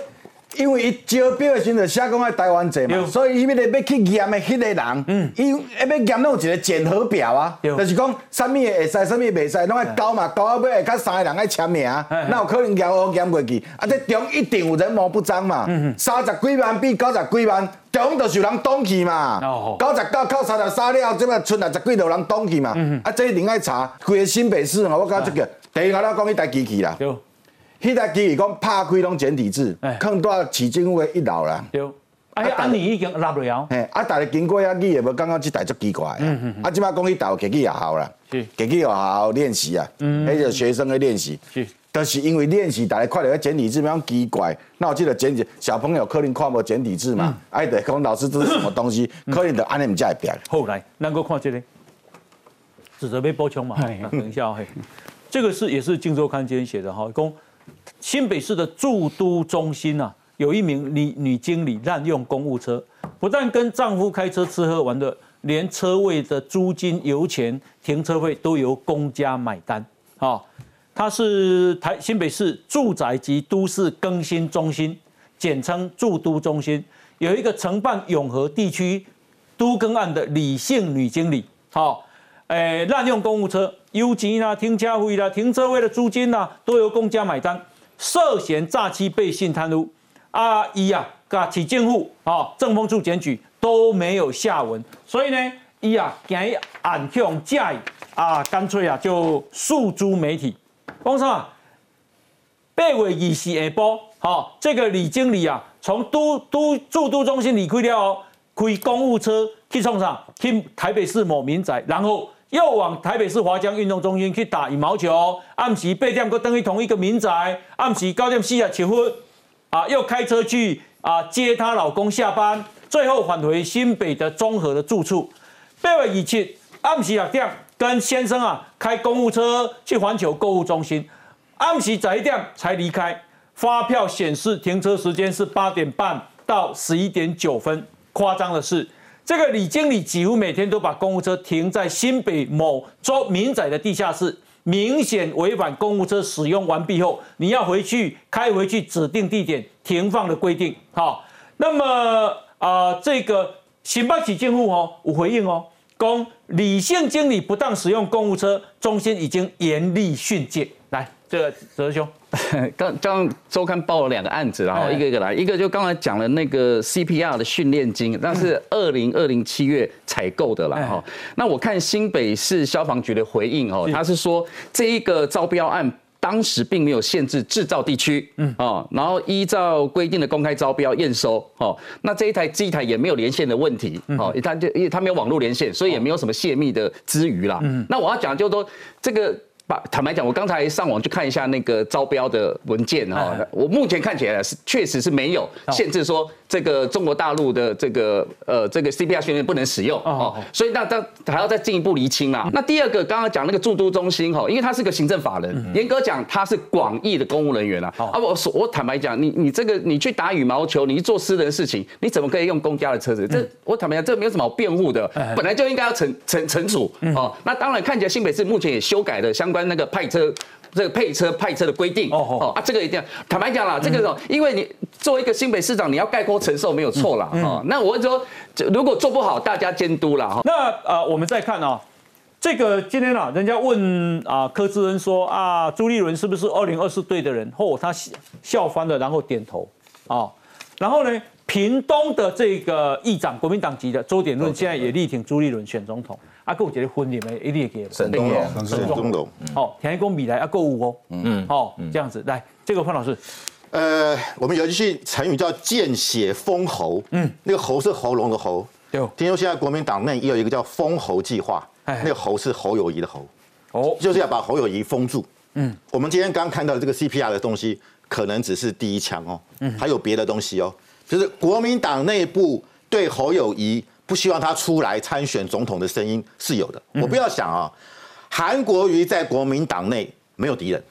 Speaker 11: 因为伊招标的时阵写讲爱台湾者嘛，所以伊迄个要去验的迄个人，伊要验拢有一个检核表啊，就是讲啥物会使，啥物袂使，拢爱交嘛，交到尾会甲三个人爱签名，那有可能验好验过去，啊，这中一定有人毛不彰嘛，三十几万比九十几万，中就是有人挡去嘛，九十九扣三十三了，即摆剩六十几有人挡去嘛，啊，这一定爱查，规个新北市吼，我讲这个，第一个咱讲伊台机器啦。迄台机器讲拍开拢简体字，放在市政府的一楼啦。
Speaker 1: 对，啊，安尼已经拉不了。
Speaker 11: 嘿，啊，大家经过啊，你也无感觉即台足奇怪。嗯嗯啊，即摆讲迄台机器也好啦，是，机器也好练习啊。嗯。迄个学生的练习。是。都是因为练习，大家看到个简体字比较奇怪，那我记得简体小朋友可能看无简体字嘛，哎，得讲老师这是什么东西，可能就安尼唔才会变。
Speaker 1: 后来，能够看这个，指责被包枪嘛？等一下，嘿，这个是也是《荆州刊》今天写的哈，公。新北市的驻都中心啊，有一名女女经理滥用公务车，不但跟丈夫开车吃喝玩乐，连车位的租金、油钱、停车费都由公家买单。好，她是台新北市住宅及都市更新中心，简称驻都中心，有一个承办永和地区都更案的李姓女经理。好，诶，滥用公务车，油钱啦、停车费啦、停车位的租金啦，都由公家买单。涉嫌诈欺、背信、贪污，啊，伊啊，噶起监护啊，政风处检举都没有下文，所以呢，伊啊，今日暗向假意啊，干脆啊就诉诸媒体。讲啥？八月二十下晡，好，这个李经理啊，从都都驻都中心离开了哦，开公务车去冲啥？去台北市某民宅，然后。又往台北市华江运动中心去打羽毛球，暗时八点，搁等于同一个民宅，暗时九点四啊结婚，啊，又开车去啊接她老公下班，最后返回新北的综合的住处。八月二七暗时六点，跟先生啊开公务车去环球购物中心，暗时十一点才离开。发票显示停车时间是八点半到十一点九分，夸张的是。这个李经理几乎每天都把公务车停在新北某州民宅的地下室，明显违反公务车使用完毕后你要回去开回去指定地点停放的规定。好，那么啊，这个新北起建户哦，有回应哦，公李姓经理不当使用公务车，中心已经严厉训诫。来，这个泽兄。
Speaker 6: 刚刚周刊报了两个案子，然后一个一个来，一个就刚才讲了那个 CPR 的训练金，那是二零二零七月采购的了哈。那我看新北市消防局的回应哦，他是说这一个招标案当时并没有限制制造地区，嗯哦，然后依照规定的公开招标验收，哦，那这一台机台也没有连线的问题，哦，它就因为它没有网络连线，所以也没有什么泄密的之余啦。嗯那我要讲就是说这个。把坦白讲，我刚才上网去看一下那个招标的文件哈，我目前看起来是确实是没有限制说。这个中国大陆的这个呃这个 CPR 训练不能使用哦，所以那他还要再进一步厘清啦。那第二个刚刚讲那个驻都中心哈，因为他是个行政法人，严格讲他是广义的公务人员啊。啊我我坦白讲，你你这个你去打羽毛球，你去做私人事情，你怎么可以用公家的车子？这我坦白讲，这没有什么好辩护的，本来就应该要惩惩惩处哦。那当然看起来新北市目前也修改了相关那个派车。
Speaker 21: 这个配车派车的规定。哦哦啊，这个一定要坦白讲啦，这个因为你作为一个新北市长，你要概括承受没有错了。哦，那我说如果做不好，大家监督了哈。
Speaker 1: 那呃，我们再看啊，这个今天啊，人家问啊柯志恩说啊，朱立伦是不是二零二四队的人？后他笑翻了，然后点头啊，然后呢？屏东的这个议长，国民党籍的周典论，现在也力挺朱立伦选总统。阿哥，我觉得婚礼没一定给
Speaker 8: 沈东龙，沈东龙，
Speaker 1: 好，田一公米来阿购物哦，嗯，好，这样子来，这个潘老师，
Speaker 8: 呃，我们有一句成语叫见血封喉，嗯，那个喉是喉咙的喉，对，听说现在国民党内也有一个叫封喉计划，那个喉是侯友谊的喉，哦，就是要把侯友谊封住，嗯，我们今天刚看到的这个 CPR 的东西，可能只是第一枪哦，嗯，还有别的东西哦。就是国民党内部对侯友谊不希望他出来参选总统的声音是有的。我不要想啊，韩国瑜在国民党内没有敌人。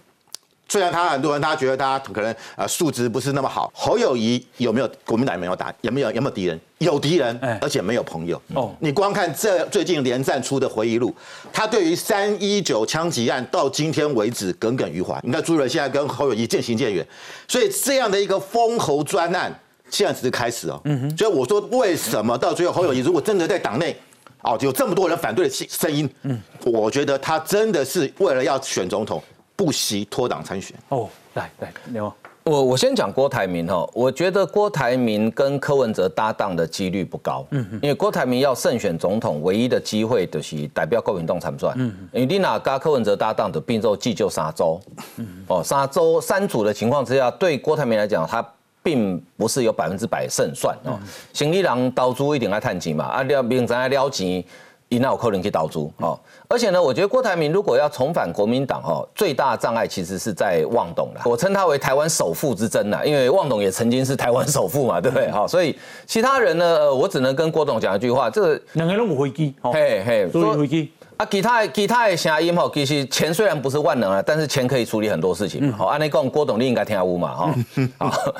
Speaker 8: 虽然他很多人他觉得他可能呃素质不是那么好，侯友谊有没有国民党没有打有没有有没有敌人？有敌人，而且没有朋友。哦，你光看这最近连战出的回忆录，他对于三一九枪击案到今天为止耿耿于怀。你看朱人现在跟侯友谊渐行渐远，所以这样的一个封侯专案。现在只是开始哦，所以我说为什么到最后侯友谊如果真的在党内，哦有这么多人反对的声音，嗯，我觉得他真的是为了要选总统，不惜脱党参选。哦，
Speaker 1: 来来，刘，
Speaker 9: 我我先讲郭台铭哈，我觉得郭台铭跟柯文哲搭档的几率不高，嗯因为郭台铭要胜选总统，唯一的机会就是代表国民党参选，嗯因为你哪跟柯文哲搭档的并州济就沙州，嗯哦沙州三组的情况之下，对郭台铭来讲他。并不是有百分之百胜算哦，行李郎刀租一定要探钱嘛，啊，了明仔撩钱，伊那有可能去刀租哦。而且呢，我觉得郭台铭如果要重返国民党哦，最大障碍其实是在望董啦。我称他为台湾首富之争啦，因为望董也曾经是台湾首富嘛，对不对？好，所以其他人呢，我只能跟郭董讲一句话，这个
Speaker 1: 两个人有飞机，嘿嘿，
Speaker 9: 坐飞机。啊，其他其他的声音吼，其实钱虽然不是万能啊，但是钱可以处理很多事情。好，按你讲，郭董你应该听下乌嘛，哈。好，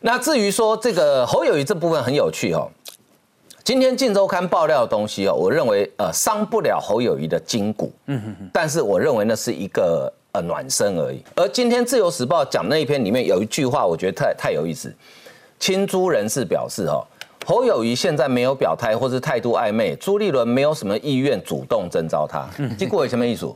Speaker 9: 那至于说这个侯友谊这部分很有趣哦。今天《镜周刊》爆料的东西哦，我认为呃伤不了侯友谊的筋骨，嗯哼哼。但是我认为那是一个呃暖身而已。而今天《自由时报》讲那一篇里面有一句话，我觉得太太有意思。亲朱人士表示哦。侯友谊现在没有表态，或是态度暧昧，朱立伦没有什么意愿主动征召他。结果有什么意思？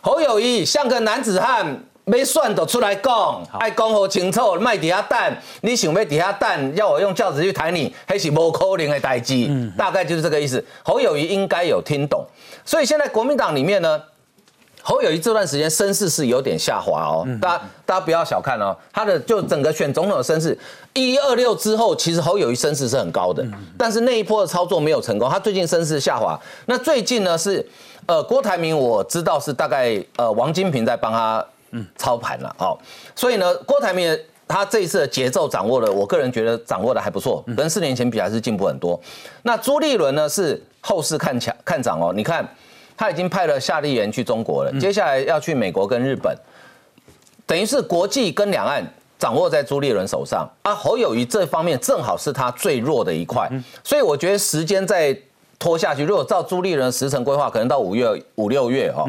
Speaker 9: 侯友谊像个男子汉，没算的出来讲，爱讲好清楚，卖底下蛋，你想要底下蛋，要我用轿子去抬你，还是无可能的代志。大概就是这个意思。侯友谊应该有听懂，所以现在国民党里面呢。侯友谊这段时间声势是有点下滑哦，大家大家不要小看哦，他的就整个选总统的声势，一二六之后，其实侯友谊声势是很高的，但是那一波的操作没有成功，他最近声势下滑。那最近呢是，呃，郭台铭我知道是大概呃王金平在帮他操盘了哦，所以呢郭台铭他这一次的节奏掌握的，我个人觉得掌握的还不错，跟四年前比还是进步很多。那朱立伦呢是后市看强看涨哦，你看。他已经派了夏立言去中国了，接下来要去美国跟日本，等于是国际跟两岸掌握在朱立伦手上啊。侯友谊这方面正好是他最弱的一块，所以我觉得时间再拖下去，如果照朱立伦时程规划，可能到五月五六月哈，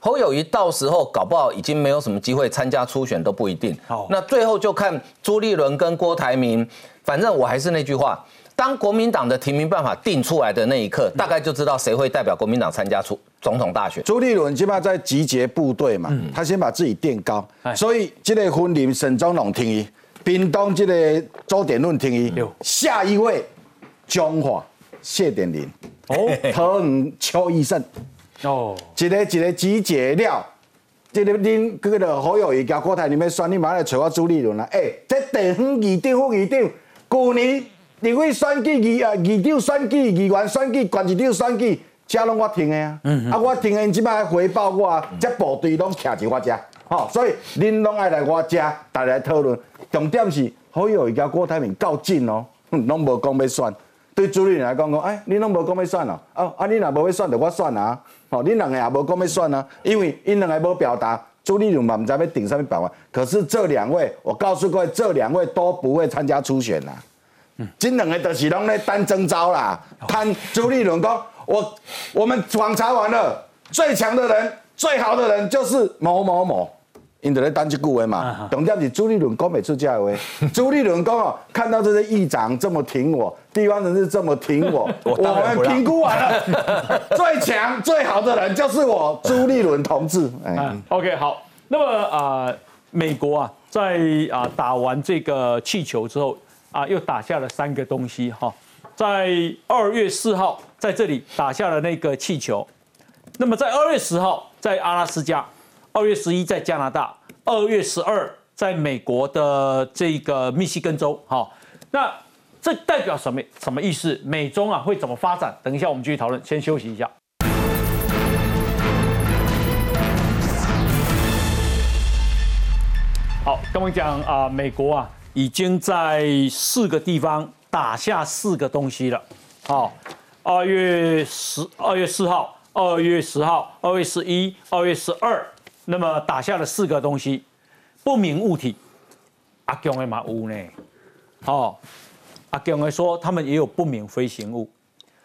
Speaker 9: 侯友谊到时候搞不好已经没有什么机会参加初选都不一定。那最后就看朱立伦跟郭台铭，反正我还是那句话。当国民党的提名办法定出来的那一刻，大概就知道谁会代表国民党参加出总统大选。
Speaker 11: 朱立伦起码在集结部队嘛，他先把自己垫高，所以这个婚礼沈宗龙听伊，屏东这个周点论听伊，下一位中华谢点林，哦，桃园邱医生，哦，一个一个集结了，这个恁这个好友谊交国台里面选，你马上来找我朱立伦啦，哎，这地方议长副议长，去年。你为选举议啊，议长选举、议员选举、县市长选举，车拢我停的啊。啊，我停的，因即摆回报我，这部队拢徛伫我遮，吼，所以恁拢爱来我遮，大家讨论。重点是好友伊甲郭台铭较近哦，拢无讲要选。对朱立伦来讲讲，哎，恁拢无讲要选哦，啊啊，恁若无要选，就我选啊。吼，恁两个也无讲要选啊，因为因两个无表达，朱立伦嘛毋知要顶什么办法。可是这两位，我告诉各位，这两位都不会参加初选呐。这两个都是拢咧单征招啦。贪朱立伦讲，我我们访查完了，最强的人、最好的人就是某某某。因在咧等这句话嘛，重点是朱立伦讲每次这话。朱立伦讲哦，看到这些议长这么挺我，地方人士这么挺我，我们评估完了，最强最好的人就是我朱立伦同志。
Speaker 1: 哎，OK，好。那么啊，美国啊，在啊打完这个气球之后啊，又打下了三个东西哈。在二月四号在这里打下了那个气球，那么在二月十号在阿拉斯加。二月十一在加拿大，二月十二在美国的这个密西根州，哈，那这代表什么什么意思？美中啊会怎么发展？等一下我们继续讨论，先休息一下。好，跟我讲啊，美国啊已经在四个地方打下四个东西了，好，二月十二月四号，二月十号，二月十一，二月十二。那么打下了四个东西，不明物体，阿强的嘛有呢，好，阿强的说他们也有不明飞行物，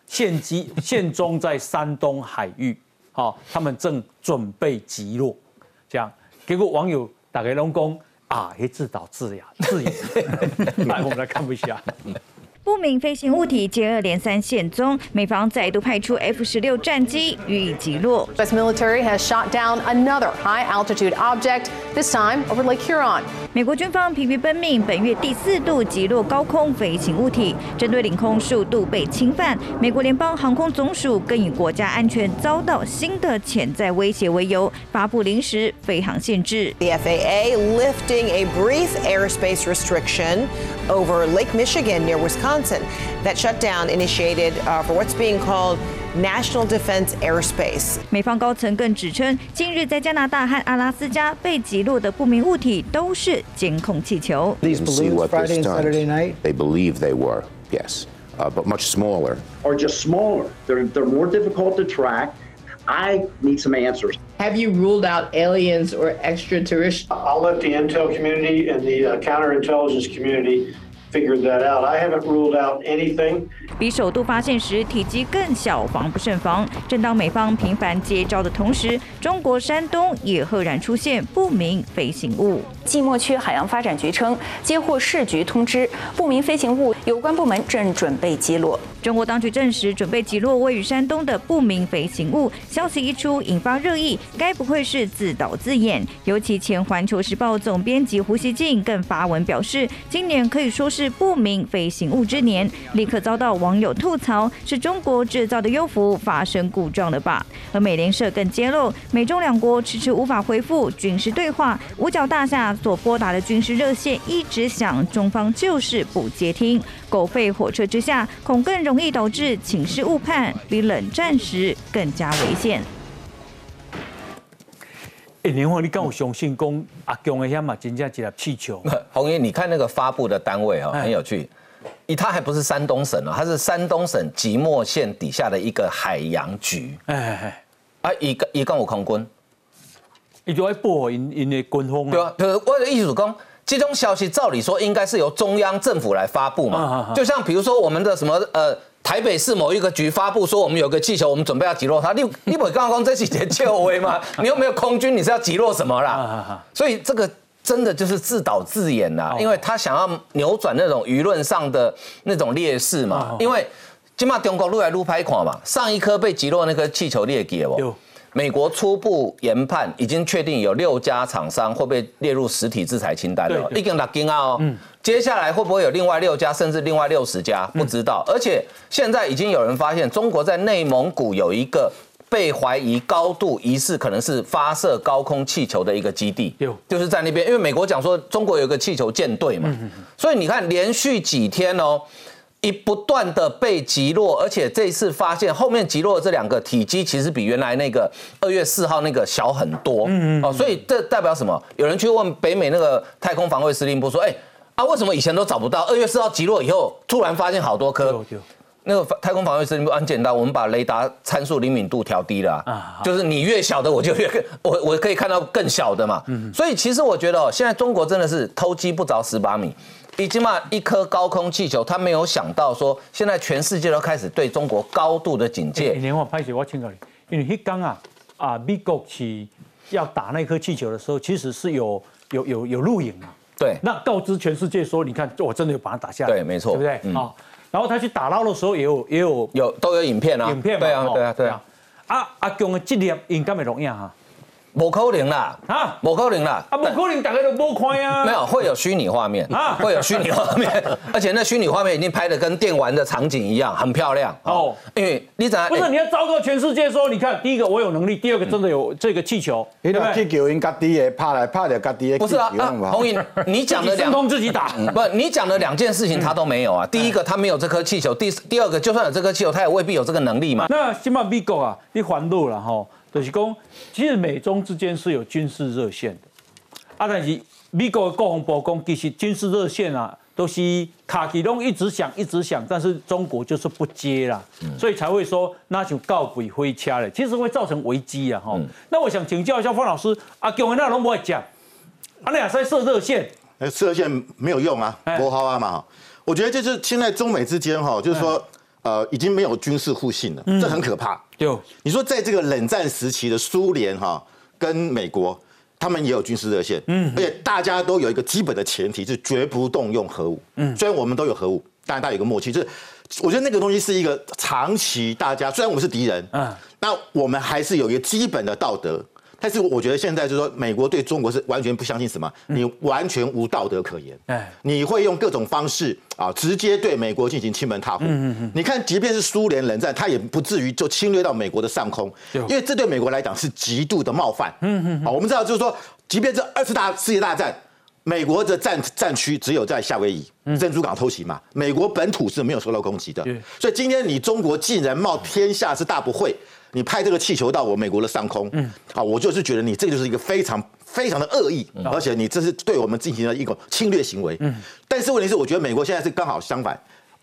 Speaker 1: 现机 现中在山东海域，好，他们正准备击落，这样，结果网友打给龙宫啊，也自导自演，自演，来我们来看一下。
Speaker 22: 不明飞行物体接二连三现踪，美方再度派出 F 十六战机予以击落。
Speaker 23: U.S. military has shot down another high-altitude object, this time over Lake Huron.
Speaker 22: 美国军方疲于奔命，本月第四度击落高空飞行物体，针对领空数度被侵犯，美国联邦航空总署更以国家安全遭到新的潜在威胁为由，发布临时飞航限制。
Speaker 24: The FAA lifting a brief airspace restriction over Lake Michigan near Wisconsin. That shutdown initiated for what's being called national defense airspace.
Speaker 22: 美方高层更指称，近日在加拿大和阿拉斯加被击落的不明物体都是监控气球。
Speaker 25: These balloons Friday and Saturday night. They believe they were, yes, uh, but much smaller.
Speaker 26: Or just smaller. They're they're more difficult to track. I need some answers.
Speaker 27: Have you ruled out aliens or extraterrestrials?
Speaker 26: I'll let the intel community and the uh, counterintelligence community figured that out. I haven't ruled out anything.
Speaker 22: 比首度发现时体积更小，防不胜防。正当美方频繁接招的同时，中国山东也赫然出现不明飞行物。
Speaker 28: 即墨区海洋发展局称，接获市局通知，不明飞行物有关部门正准备击落。
Speaker 22: 中国当局证实准备击落位于山东的不明飞行物，消息一出引发热议，该不会是自导自演？尤其前《环球时报》总编辑胡锡进更发文表示，今年可以说是是不明飞行物之年，立刻遭到网友吐槽是中国制造的优服发生故障了吧？而美联社更揭露，美中两国迟迟无法回复军事对话，五角大厦所拨打的军事热线一直响，中方就是不接听，狗吠火车之下，恐更容易导致情势误判，比冷战时更加危险。
Speaker 1: 哎，年华，你跟我相信讲阿强的遐嘛，真正一粒气球。
Speaker 9: 红爷，你看那个发布的单位哈，很有趣。以他还不是山东省哦，他是山东省即墨县底下的一个海洋局。哎哎，啊，一个一共有空军，
Speaker 1: 伊就爱报因因的军方。
Speaker 9: 对啊，就是我的意思讲，这种消息照理说应该是由中央政府来发布嘛。就像比如说我们的什么呃。台北市某一个局发布说，我们有个气球，我们准备要击落它。你你不刚刚这几节救威吗？你又没有空军，你是要击落什么啦？所以这个真的就是自导自演呐，因为他想要扭转那种舆论上的那种劣势嘛。因为今嘛中国录来录拍垮嘛，上一颗被击落那颗气球列给哦。美国初步研判已经确定有六家厂商会被列入实体制裁清单了，已经打惊啊哦。接下来会不会有另外六家，甚至另外六十家？不知道。而且现在已经有人发现，中国在内蒙古有一个被怀疑高度疑似可能是发射高空气球的一个基地，就是在那边。因为美国讲说中国有个气球舰队嘛，所以你看连续几天哦。一不断的被击落，而且这一次发现后面击落的这两个体积其实比原来那个二月四号那个小很多，嗯嗯，哦，所以这代表什么？有人去问北美那个太空防卫司令部说，哎，啊，为什么以前都找不到？二月四号击落以后，突然发现好多颗？那个太空防卫司令部很简单，我们把雷达参数灵敏度调低了，啊，就是你越小的我就越我我可以看到更小的嘛，嗯，所以其实我觉得哦，现在中国真的是偷鸡不着蚀把米。已经嘛，一颗高空气球，他没有想到说，现在全世界都开始对中国高度的警戒。
Speaker 1: 年华拍摄我请教你，因为迄刚啊，啊美国是要打那颗气球的时候，其实是有有有有录影啊。
Speaker 9: 对，
Speaker 1: 那告知全世界说，你看我真的有把它打下来。
Speaker 9: 对，没错，
Speaker 1: 对不对？啊，然后他去打捞的时候也有也有
Speaker 9: 有都有影片啊，
Speaker 1: 影片
Speaker 9: 对啊对啊对啊。
Speaker 1: 啊，阿强的这粒应该没容易哈。
Speaker 9: 无可能啦，啊，无可能啦，
Speaker 1: 啊，无可能，大家都不看啊。
Speaker 9: 没有，会有虚拟画面啊，会有虚拟画面，而且那虚拟画面已经拍的跟电玩的场景一样，很漂亮哦。因为你怎
Speaker 1: 不是你要昭告全世界说，你看，第一个我有能力，第二个真的有这个气球，
Speaker 11: 对不对？气球应该低的怕来怕的，家低的。
Speaker 9: 不是啊，红颖，你讲的两
Speaker 1: 通自己打，
Speaker 9: 不，你讲的两件事情他都没有啊。第一个他没有这颗气球，第第二个就算有这颗气球，他也未必有这个能力嘛。
Speaker 1: 那起码美国啊，你还路了哈。就是讲，其实美中之间是有军事热线的，啊，但是美国的国防部讲，其实军事热线啊，都是卡其隆一直响一直响，但是中国就是不接啦，所以才会说那就告鬼挥掐了，其实会造成危机啊，哈。那我想请教一下方老师，啊，姜文那拢不会讲，啊，你也在设热线，
Speaker 8: 设热线没有用啊，不好啊嘛，我觉得就是现在中美之间哈，就是说。呃，已经没有军事互信了，这很可怕。
Speaker 1: 有
Speaker 8: 你说，在这个冷战时期的苏联哈，跟美国，他们也有军事热线，嗯，而且大家都有一个基本的前提，是绝不动用核武。嗯，虽然我们都有核武，但大家有个默契，就是我觉得那个东西是一个长期大家，虽然我们是敌人，嗯，那我们还是有一个基本的道德。但是我觉得现在就是说，美国对中国是完全不相信什么，你完全无道德可言。哎，你会用各种方式啊，直接对美国进行亲门踏户。嗯嗯你看，即便是苏联冷战，他也不至于就侵略到美国的上空，因为这对美国来讲是极度的冒犯。嗯嗯。啊，我们知道就是说，即便这二次大世界大战，美国的战战区只有在夏威夷珍珠港偷袭嘛，美国本土是没有受到攻击的。所以今天你中国竟然冒天下之大不讳。你派这个气球到我美国的上空，嗯，啊，我就是觉得你这就是一个非常非常的恶意，而且你这是对我们进行了一个侵略行为，嗯，但是问题是，我觉得美国现在是刚好相反。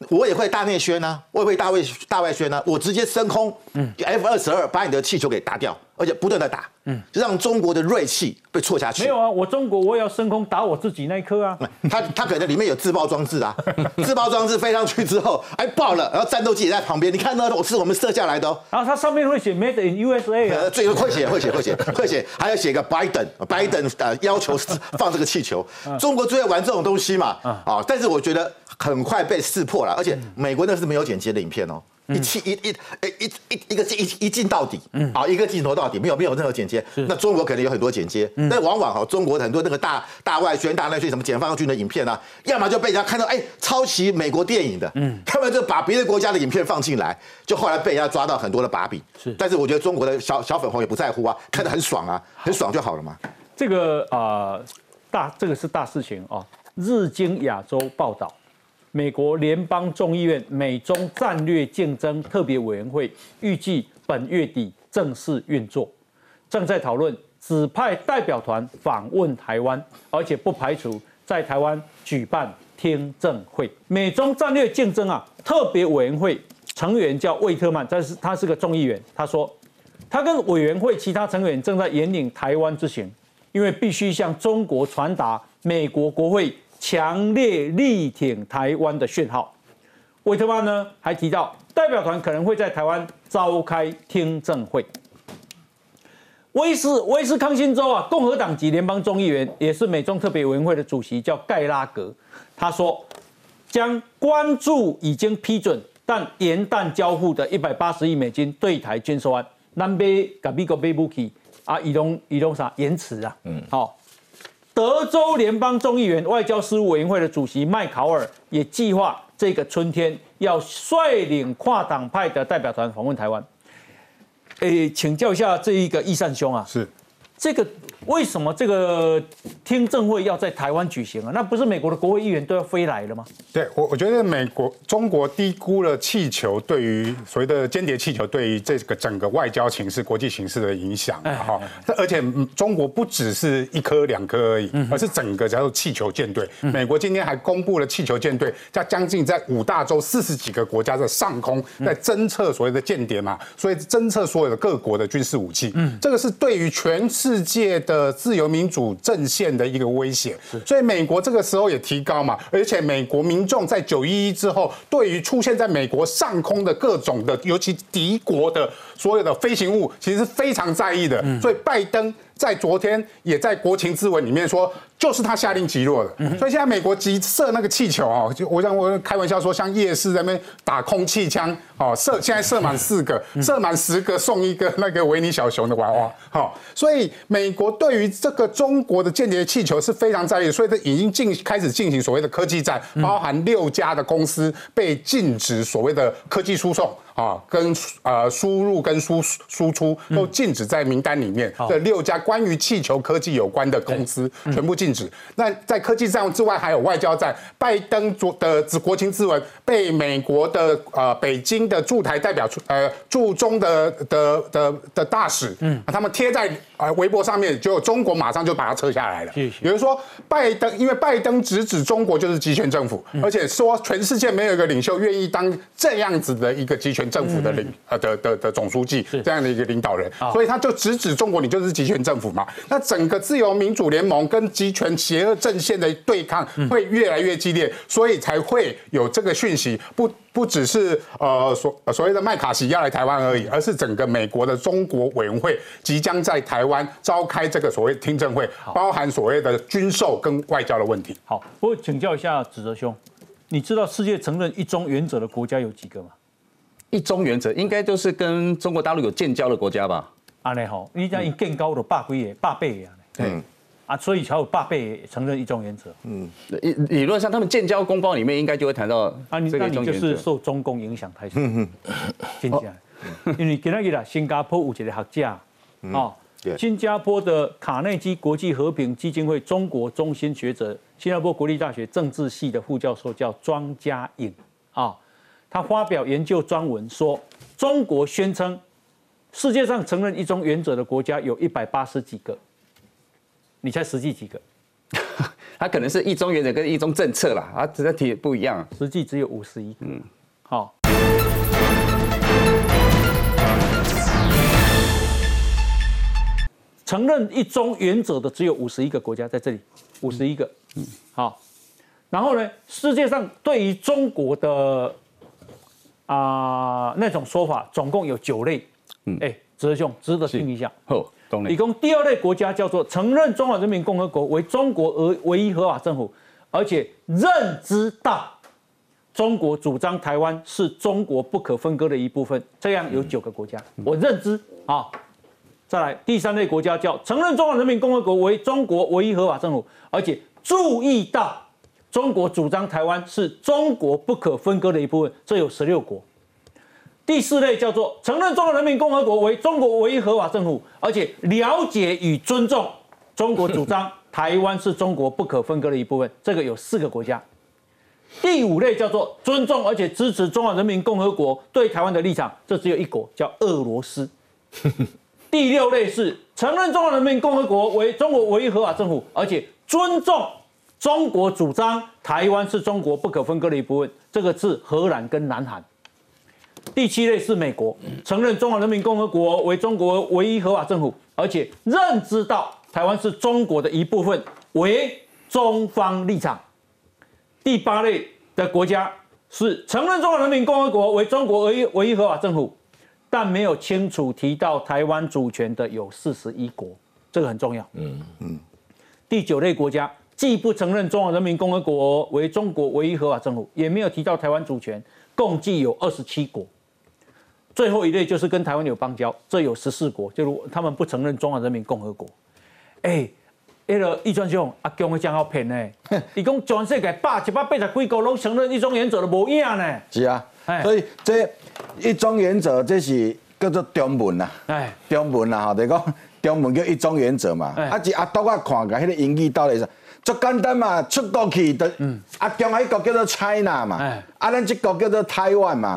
Speaker 8: 我也会大内宣呢，我也会大外大外宣呢。我直接升空，嗯，F 二十二把你的气球给打掉，而且不断的打，嗯，让中国的锐气被挫下去。
Speaker 1: 没有啊，我中国我也要升空打我自己那一颗啊。
Speaker 8: 它它可能里面有自爆装置啊，自爆装置飞上去之后，哎爆了，然后战斗机也在旁边。你看呢，我是我们射下来的哦。
Speaker 1: 然后它上面会写 Made in USA
Speaker 8: 啊，最后会写会写会写会写，还要写个 Biden，Biden 呃要求放这个气球。中国最爱玩这种东西嘛，啊，但是我觉得。很快被识破了，而且美国那是没有剪接的影片哦，一气一一一一一个一一镜到底，啊，一个镜头到底，没有没有任何剪接。那中国可能有很多剪接，但往往哈，中国很多那个大大外宣、大内宣什么解放军的影片啊，要么就被人家看到，哎，抄袭美国电影的，嗯，他们就把别的国家的影片放进来，就后来被人家抓到很多的把柄。是，但是我觉得中国的小小粉红也不在乎啊，看得很爽啊，很爽就好了嘛。
Speaker 1: 这个啊，大这个是大事情啊，日经亚洲报道。美国联邦众议院美中战略竞争特别委员会预计本月底正式运作，正在讨论指派代表团访问台湾，而且不排除在台湾举办听证会。美中战略竞争啊，特别委员会成员叫魏特曼，但是他是个众议员。他说，他跟委员会其他成员正在引领台湾之行，因为必须向中国传达美国国会。强烈力挺台湾的讯号。韦特曼呢还提到，代表团可能会在台湾召开听证会。威斯威斯康星州啊，共和党籍联邦众议员，也是美中特别委员会的主席，叫盖拉格。他说，将关注已经批准但延宕交付的一百八十亿美金对台军售案。南北跟美国北部去啊，移动移动啥延迟啊？嗯，好。德州联邦众议员外交事务委员会的主席麦考尔也计划这个春天要率领跨党派的代表团访问台湾。诶，请教一下这一个易善兄啊，
Speaker 15: 是
Speaker 1: 这个。为什么这个听证会要在台湾举行啊？那不是美国的国会议员都要飞来了吗？
Speaker 15: 对我，我觉得美国中国低估了气球对于所谓的间谍气球对于这个整个外交形势、国际形势的影响。哈，而且中国不只是一颗两颗而已，而是整个叫做气球舰队。美国今天还公布了气球舰队在将近在五大洲四十几个国家的上空在侦测所谓的间谍嘛，所以侦测所有的各国的军事武器。嗯，这个是对于全世界。的自由民主阵线的一个威胁，所以美国这个时候也提高嘛，而且美国民众在九一一之后，对于出现在美国上空的各种的，尤其敌国的所有的飞行物，其实是非常在意的。所以拜登在昨天也在国情咨文里面说。就是他下令击落的，所以现在美国急射那个气球啊，就我想我开玩笑说，像夜市在那边打空气枪哦，射现在射满四个，射满十个送一个那个维尼小熊的娃娃，好，所以美国对于这个中国的间谍气球是非常在意，所以它已经进开始进行所谓的科技战，包含六家的公司被禁止所谓的科技输送。啊，跟呃输入跟输输出都禁止在名单里面。这六家关于气球科技有关的公司全部禁止。那在科技战之外，还有外交战。拜登做的国情咨文被美国的呃北京的驻台代表处呃驻中的的的的大使，嗯，他们贴在呃微博上面，就中国马上就把它撤下来了。有人说拜登，因为拜登直指中国就是集权政府，而且说全世界没有一个领袖愿意当这样子的一个集权。政府的领呃的的的总书记这样的一个领导人，所以他就直指中国，你就是集权政府嘛。那整个自由民主联盟跟集权邪恶阵线的对抗会越来越激烈，所以才会有这个讯息，不不只是呃所所谓的麦卡锡要来台湾而已，而是整个美国的中国委员会即将在台湾召开这个所谓听证会，包含所谓的军售跟外交的问题。
Speaker 1: 好，我请教一下子哲兄，你知道世界承认一中原则的国家有几个吗？
Speaker 21: 一中原则应该就是跟中国大陆有建交的国家吧？
Speaker 1: 安内好，你讲一更高的霸规也霸倍啊？对啊，所以才有霸倍承认一中原则。嗯，
Speaker 21: 理理论上他们建交公报里面应该就会谈到
Speaker 1: 啊，你那你就是受中共影响太深。听起来，因为今日啦，新加坡有一个学者哦，新加坡的卡内基国际和平基金会中国中心学者，新加坡国立大学政治系的副教授叫庄家颖啊。他发表研究专文说，中国宣称世界上承认一中原则的国家有一百八十几个，你猜实际几个？
Speaker 21: 他可能是一中原则跟一中政策啦，啊，这题不一样，
Speaker 1: 实际只有五十一。嗯，好，承认一中原则的只有五十一个国家在这里，五十一个。嗯，好，然后呢，世界上对于中国的啊，那种说法总共有九类，嗯，哎，哲兄值得听一下。
Speaker 21: 好，懂了。
Speaker 1: 一共第二类国家叫做承认中华人民共和国为中国而唯一合法政府，而且认知到中国主张台湾是中国不可分割的一部分，这样有九个国家，我认知啊。再来，第三类国家叫承认中华人民共和国为中国唯一合法政府，而且注意到。中国主张台湾是中国不可分割的一部分，这有十六国。第四类叫做承认中华人民共和国为中国唯一合法政府，而且了解与尊重中国主张台湾是中国不可分割的一部分，这个有四个国家。第五类叫做尊重而且支持中华人民共和国对台湾的立场，这只有一国，叫俄罗斯。第六类是承认中华人民共和国为中国唯一合法政府，而且尊重。中国主张台湾是中国不可分割的一部分，这个是荷兰跟南韩。第七类是美国，承认中华人民共和国为中国唯一合法政府，而且认知到台湾是中国的一部分，为中方立场。第八类的国家是承认中华人民共和国为中国唯一唯一合法政府，但没有清楚提到台湾主权的有四十一国，这个很重要。嗯嗯。第九类国家。既不承认中华人民共和国为中国唯一合法政府，也没有提到台湾主权，共计有二十七国。最后一类就是跟台湾有邦交，这有十四国，就如他们不承认中华人民共和国。哎，那个易川兄，阿强会讲好骗呢？伊讲全世界百一百八十几国拢承认一中原则都无影呢？
Speaker 11: 是啊，所以这一中原则这是叫做中文呐，哎，中文呐，吼，就讲中文叫一中原则嘛。啊，一阿多啊看个迄个英语到底是。足简单嘛，出国去的，啊，中海国叫做 China 嘛，啊，咱这国叫做台湾嘛。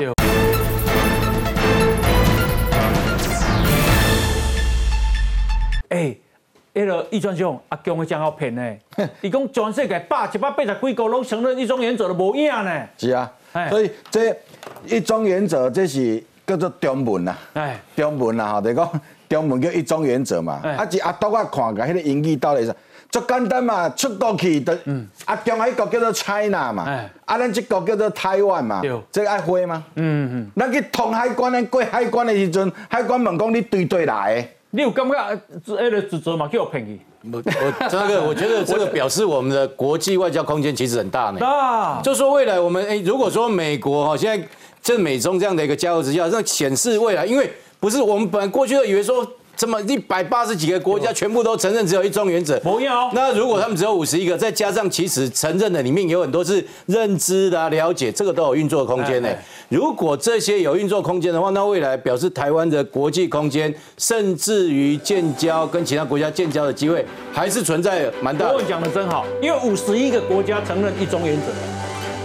Speaker 1: 哎，迄个易川兄，阿强会讲好骗呢。伊讲全世界百一百八十几个拢承认一中原则都无影呢。
Speaker 11: 是啊，所以这一中原则这是叫做中文呐，中文呐，吼，就讲中文叫一中原则嘛。啊，一阿东啊看个迄个英语到底是。足简单嘛，出国去的，啊，中海国叫做 China 嘛，啊，咱这国叫做台湾嘛，这个爱花吗？嗯嗯，咱去通海关，咱过海关的时阵，海关问讲你对对来，
Speaker 1: 你有感觉这个指责嘛，叫我骗去？
Speaker 10: 我我这个，我觉得这个表示我们的国际外交空间其实很大呢。
Speaker 1: 大，
Speaker 10: 就说未来我们哎，如果说美国哈现在这美中这样的一个交流之下，那显示未来，因为不是我们本来过去都以为说。这么一百八十几个国家全部都承认只有一中原则，
Speaker 1: 不要。
Speaker 10: 那如果他们只有五十一个，再加上其实承认的里面有很多是认知的、了解，这个都有运作空间呢。如果这些有运作空间的话，那未来表示台湾的国际空间，甚至于建交跟其他国家建交的机会，还是存在蛮大。
Speaker 1: 我讲的真好，因为五十一个国家承认一中原则，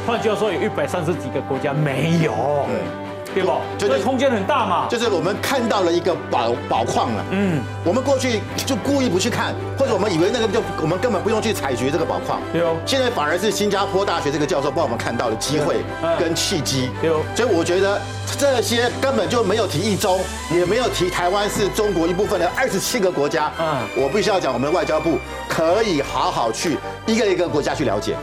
Speaker 1: 换句话说，有一百三十几个国家没有。对不？就是空间很大嘛。
Speaker 8: 就是我们看到了一个宝宝矿了。嗯。我们过去就故意不去看，或者我们以为那个就我们根本不用去采掘这个宝矿。
Speaker 1: 对哦。
Speaker 8: 现在反而是新加坡大学这个教授帮我们看到了机会跟契机。
Speaker 1: 对哦。
Speaker 8: 所以我觉得这些根本就没有提一中，也没有提台湾是中国一部分的二十七个国家。嗯。我必须要讲，我们的外交部可以好好去一个一个国家去了解。